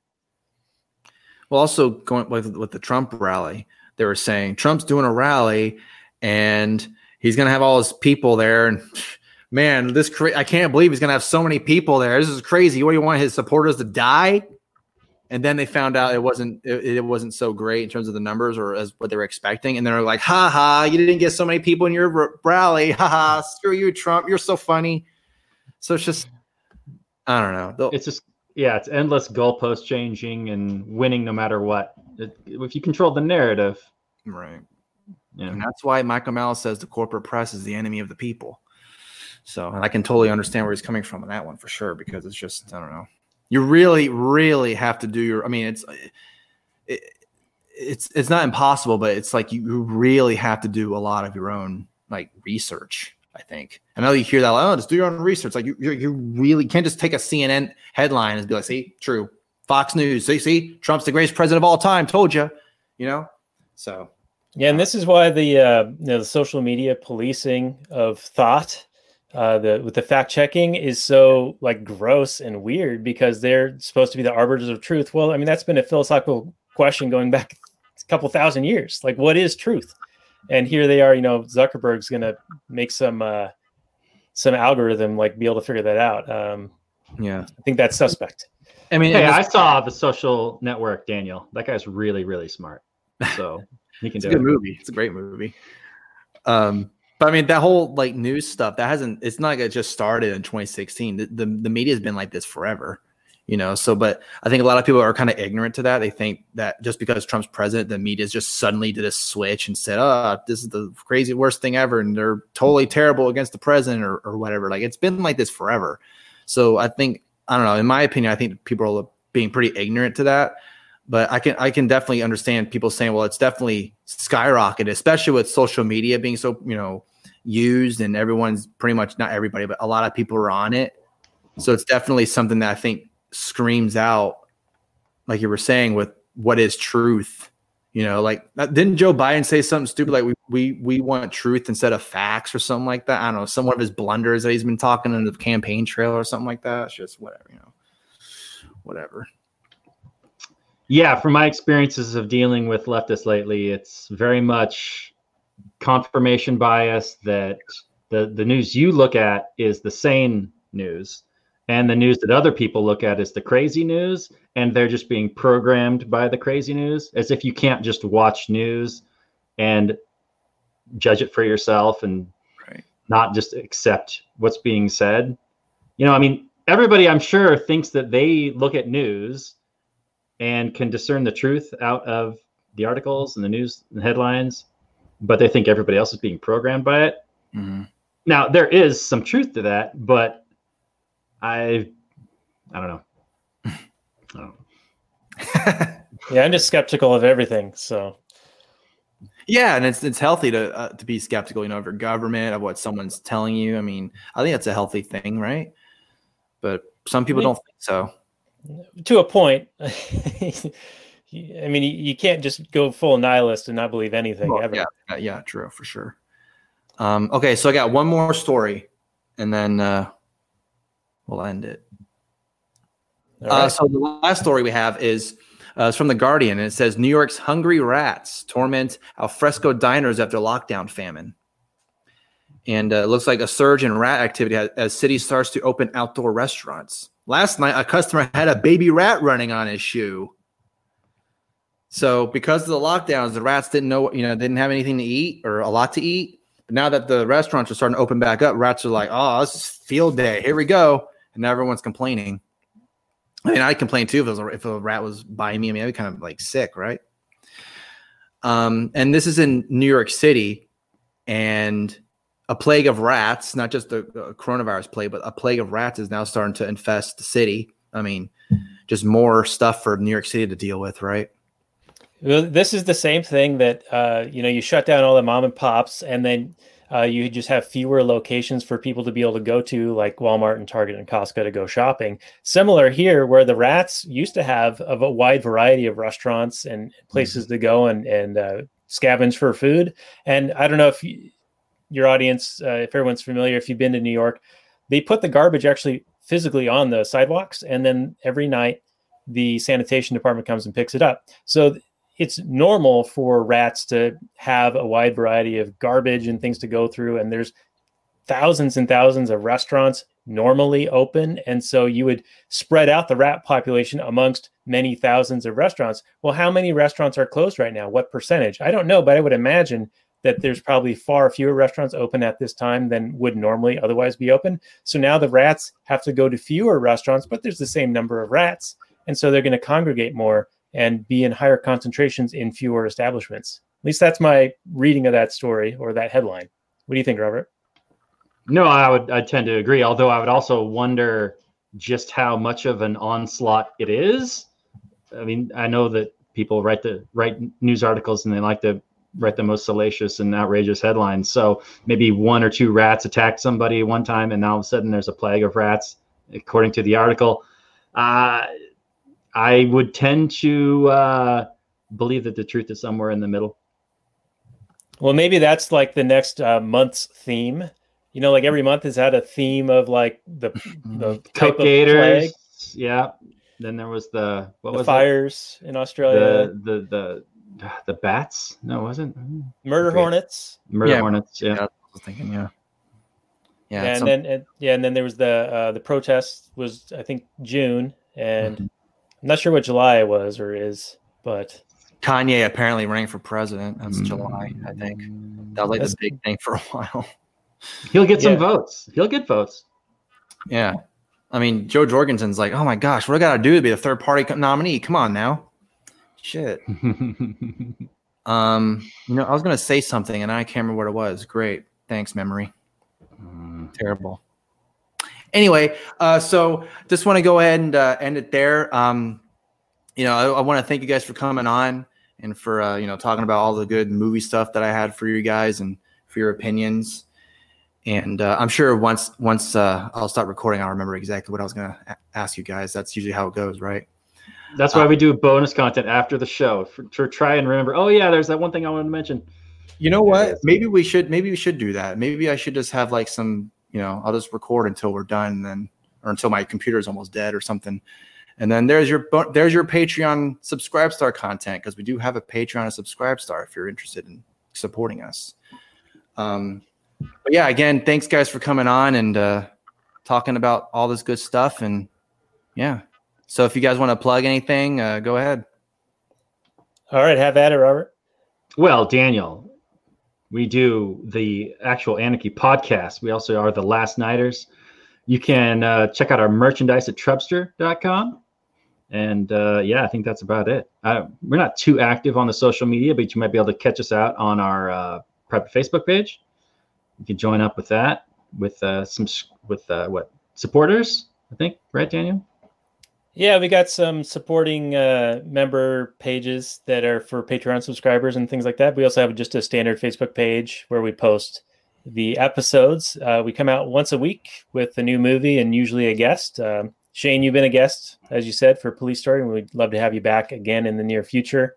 Well, also going with with the Trump rally, they were saying Trump's doing a rally, and he's going to have all his people there, and man, this cra- I can't believe he's gonna have so many people there. This is crazy. What do you want his supporters to die? And then they found out it wasn't it, it, wasn't so great in terms of the numbers or as what they were expecting. And they're like, "Ha ha! You didn't get so many people in your r- rally. Ha ha! Screw you, Trump. You're so funny." So it's just, I don't know. They'll, it's just yeah, it's endless goalpost changing and winning no matter what. It, if you control the narrative, right? Yeah. And that's why Michael Malice says the corporate press is the enemy of the people. So, and I can totally understand where he's coming from on that one for sure, because it's just, I don't know. You really, really have to do your, I mean, it's, it, it's, it's not impossible, but it's like you really have to do a lot of your own like research. I think. I know you hear that, like, oh, just do your own research. Like you, you, you really can't just take a CNN headline and be like, see, true. Fox News, see, see, Trump's the greatest president of all time. Told you, you know. So yeah, and this is why the uh, you know, the social media policing of thought, uh, the with the fact checking is so like gross and weird because they're supposed to be the arbiters of truth. Well, I mean that's been a philosophical question going back a couple thousand years. Like, what is truth? And here they are. You know, Zuckerberg's going to make some uh, some algorithm like be able to figure that out. Um, yeah, I think that's suspect. I mean, hey, I saw the Social Network, Daniel. That guy's really, really smart. So he can it's do a good it. movie. It's a great movie. Um, but I mean, that whole like news stuff that hasn't. It's not like it just started in 2016. The the, the media has been like this forever, you know. So, but I think a lot of people are kind of ignorant to that. They think that just because Trump's president, the media just suddenly did a switch and said, "Oh, this is the crazy worst thing ever," and they're totally terrible against the president or or whatever. Like it's been like this forever. So I think I don't know. In my opinion, I think people are being pretty ignorant to that but I can I can definitely understand people saying, well, it's definitely skyrocketed, especially with social media being so you know used and everyone's pretty much not everybody, but a lot of people are on it. So it's definitely something that I think screams out, like you were saying, with what is truth. You know, like uh, didn't Joe Biden say something stupid like we we we want truth instead of facts or something like that? I don't know. Some of his blunders that he's been talking in the campaign trail or something like that. It's just whatever, you know, whatever. Yeah, from my experiences of dealing with leftists lately, it's very much confirmation bias that the the news you look at is the sane news and the news that other people look at is the crazy news and they're just being programmed by the crazy news as if you can't just watch news and judge it for yourself and Right. not just accept what's being said you know i mean everybody i'm sure thinks that they look at news and can discern the truth out of the articles and the news and headlines, but they think everybody else is being programmed by it. Mhm. Now there is some truth to that, but I, I don't know. I don't know. Yeah, I'm just skeptical of everything. So Yeah, and it's it's healthy to uh, to be skeptical, you know, of your government, of what someone's telling you. I mean, I think that's a healthy thing, right? But some people I mean- don't think so. to a point. I mean, you, can't just go full nihilist and not believe anything Well, ever. yeah, uh, yeah, true for sure. Um, okay, so I got one more story, and then uh, we'll end it. All Uh, so the last story we have is uh, it's from the Guardian, and it says New York's hungry rats torment alfresco diners after lockdown famine. And uh, it looks like a surge in rat activity as, as city starts to open outdoor restaurants. Last night, a customer had a baby rat running on his shoe. So because of the lockdowns, the rats didn't know, you know, didn't have anything to eat or a lot to eat. But now that the restaurants are starting to open back up, rats are like, "Oh, this is field day. Here we go!" And now everyone's complaining. I mean, I complain too if, was a, if a rat was by me. I mean, I'd be kind of like sick, right? Um, and this is in New York City, and a plague of rats, not just the coronavirus plague, but a plague of rats is now starting to infest the city. I mean, just more stuff for New York City to deal with, right? This is the same thing that uh, you know you shut down all the mom and pops, and then uh, you just have fewer locations for people to be able to go to, like Walmart and Target and Costco, to go shopping. Similar here, where the rats used to have of a wide variety of restaurants and places to go and and uh, scavenge for food. And I don't know if you, your audience, uh, if everyone's familiar, if you've been to New York, they put the garbage actually physically on the sidewalks, and then every night the sanitation department comes and picks it up. So it's normal for rats to have a wide variety of garbage and things to go through and there's thousands and thousands of restaurants normally open and so you would spread out the rat population amongst many thousands of restaurants. Well how many restaurants are closed right now? What percentage? I don't know but i would imagine that there's probably far fewer restaurants open at this time than would normally otherwise be open. So now the rats have to go to fewer restaurants but there's the same number of rats and so they're going to congregate more and be in higher concentrations in fewer establishments. At least that's my reading of that story or that headline. What do you think, Robert? No, I would I tend to agree. Although I would also wonder just how much of an onslaught it is. I mean, I know that people write the write news articles and they like to write the most salacious and outrageous headlines. So maybe one or two rats attacked somebody one time, and now all of a sudden there's a plague of rats, according to the article. Uh, I would tend to uh, believe that the truth is somewhere in the middle. Well, maybe that's like the next uh, month's theme. You know, like every month has had a theme of like the the type Coke gators. Yeah. Then there was the what the was fires in? Australia, The the the the bats? No, it wasn't murder Okay. hornets. murder Yeah. hornets. Yeah. Yeah, I was thinking, yeah, yeah. and some- then and, yeah, and then there was the uh, the protest was I think June, and Mhm. I'm not sure what July it was or is, but Kanye apparently running for president. That's July, I think. That was like That's- the big thing for a while. He'll get some Yeah. votes. He'll get votes. Yeah. I mean, Jo Jorgensen's like, oh my gosh, what do I got to do to be the third party nominee? Come on now. Shit. Um, you know, I was going to say something and I can't remember what it was. Great. Thanks, memory. Terrible. Anyway, uh, so just want to go ahead and uh, end it there. Um, you know, I, I want to thank you guys for coming on and for, uh, you know, talking about all the good movie stuff that I had for you guys and for your opinions. And uh, I'm sure once once uh, I'll start recording, I'll remember exactly what I was going to ask you guys. That's usually how it goes, right? That's why we do bonus content after the show for, to try and remember. Oh yeah, there's that one thing I wanted to mention. You know what? Maybe we should. Maybe we should do that. Maybe I should just have like some. You know, I'll just record until we're done, and then or until my computer is almost dead or something. And then there's your there's your Patreon subscribe star content because we do have a Patreon and subscribe star if you're interested in supporting us. Um, but yeah, again, thanks guys for coming on and uh, talking about all this good stuff. And yeah, so if you guys want to plug anything, uh, go ahead. all right, have at it, Robert. Well, Daniel, we do the actual Anarchy podcast. We also are the Last Nighters. You can uh, check out our merchandise at Trubster.com. And uh, yeah, I think that's about it. Uh, we're not too active on the social media, but you might be able to catch us out on our uh, private Facebook page. You can join up with that with uh, some with uh, what supporters. I think right, Daniel. Yeah, we got some supporting uh, member pages that are for Patreon subscribers and things like that. We also have just a standard Facebook page where we post the episodes. Uh, we come out once a week with a new movie and usually a guest. Um, Shane, you've been a guest, as you said, for Police Story, and we'd love to have you back again in the near future.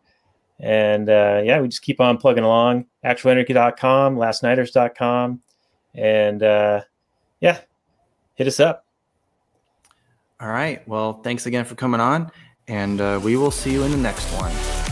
And uh, yeah, we just keep on plugging along. ActualAnarchy.com, LastNighters.com, and uh, yeah, hit us up. All right. Well, thanks again for coming on, and uh, we will see you in the next one.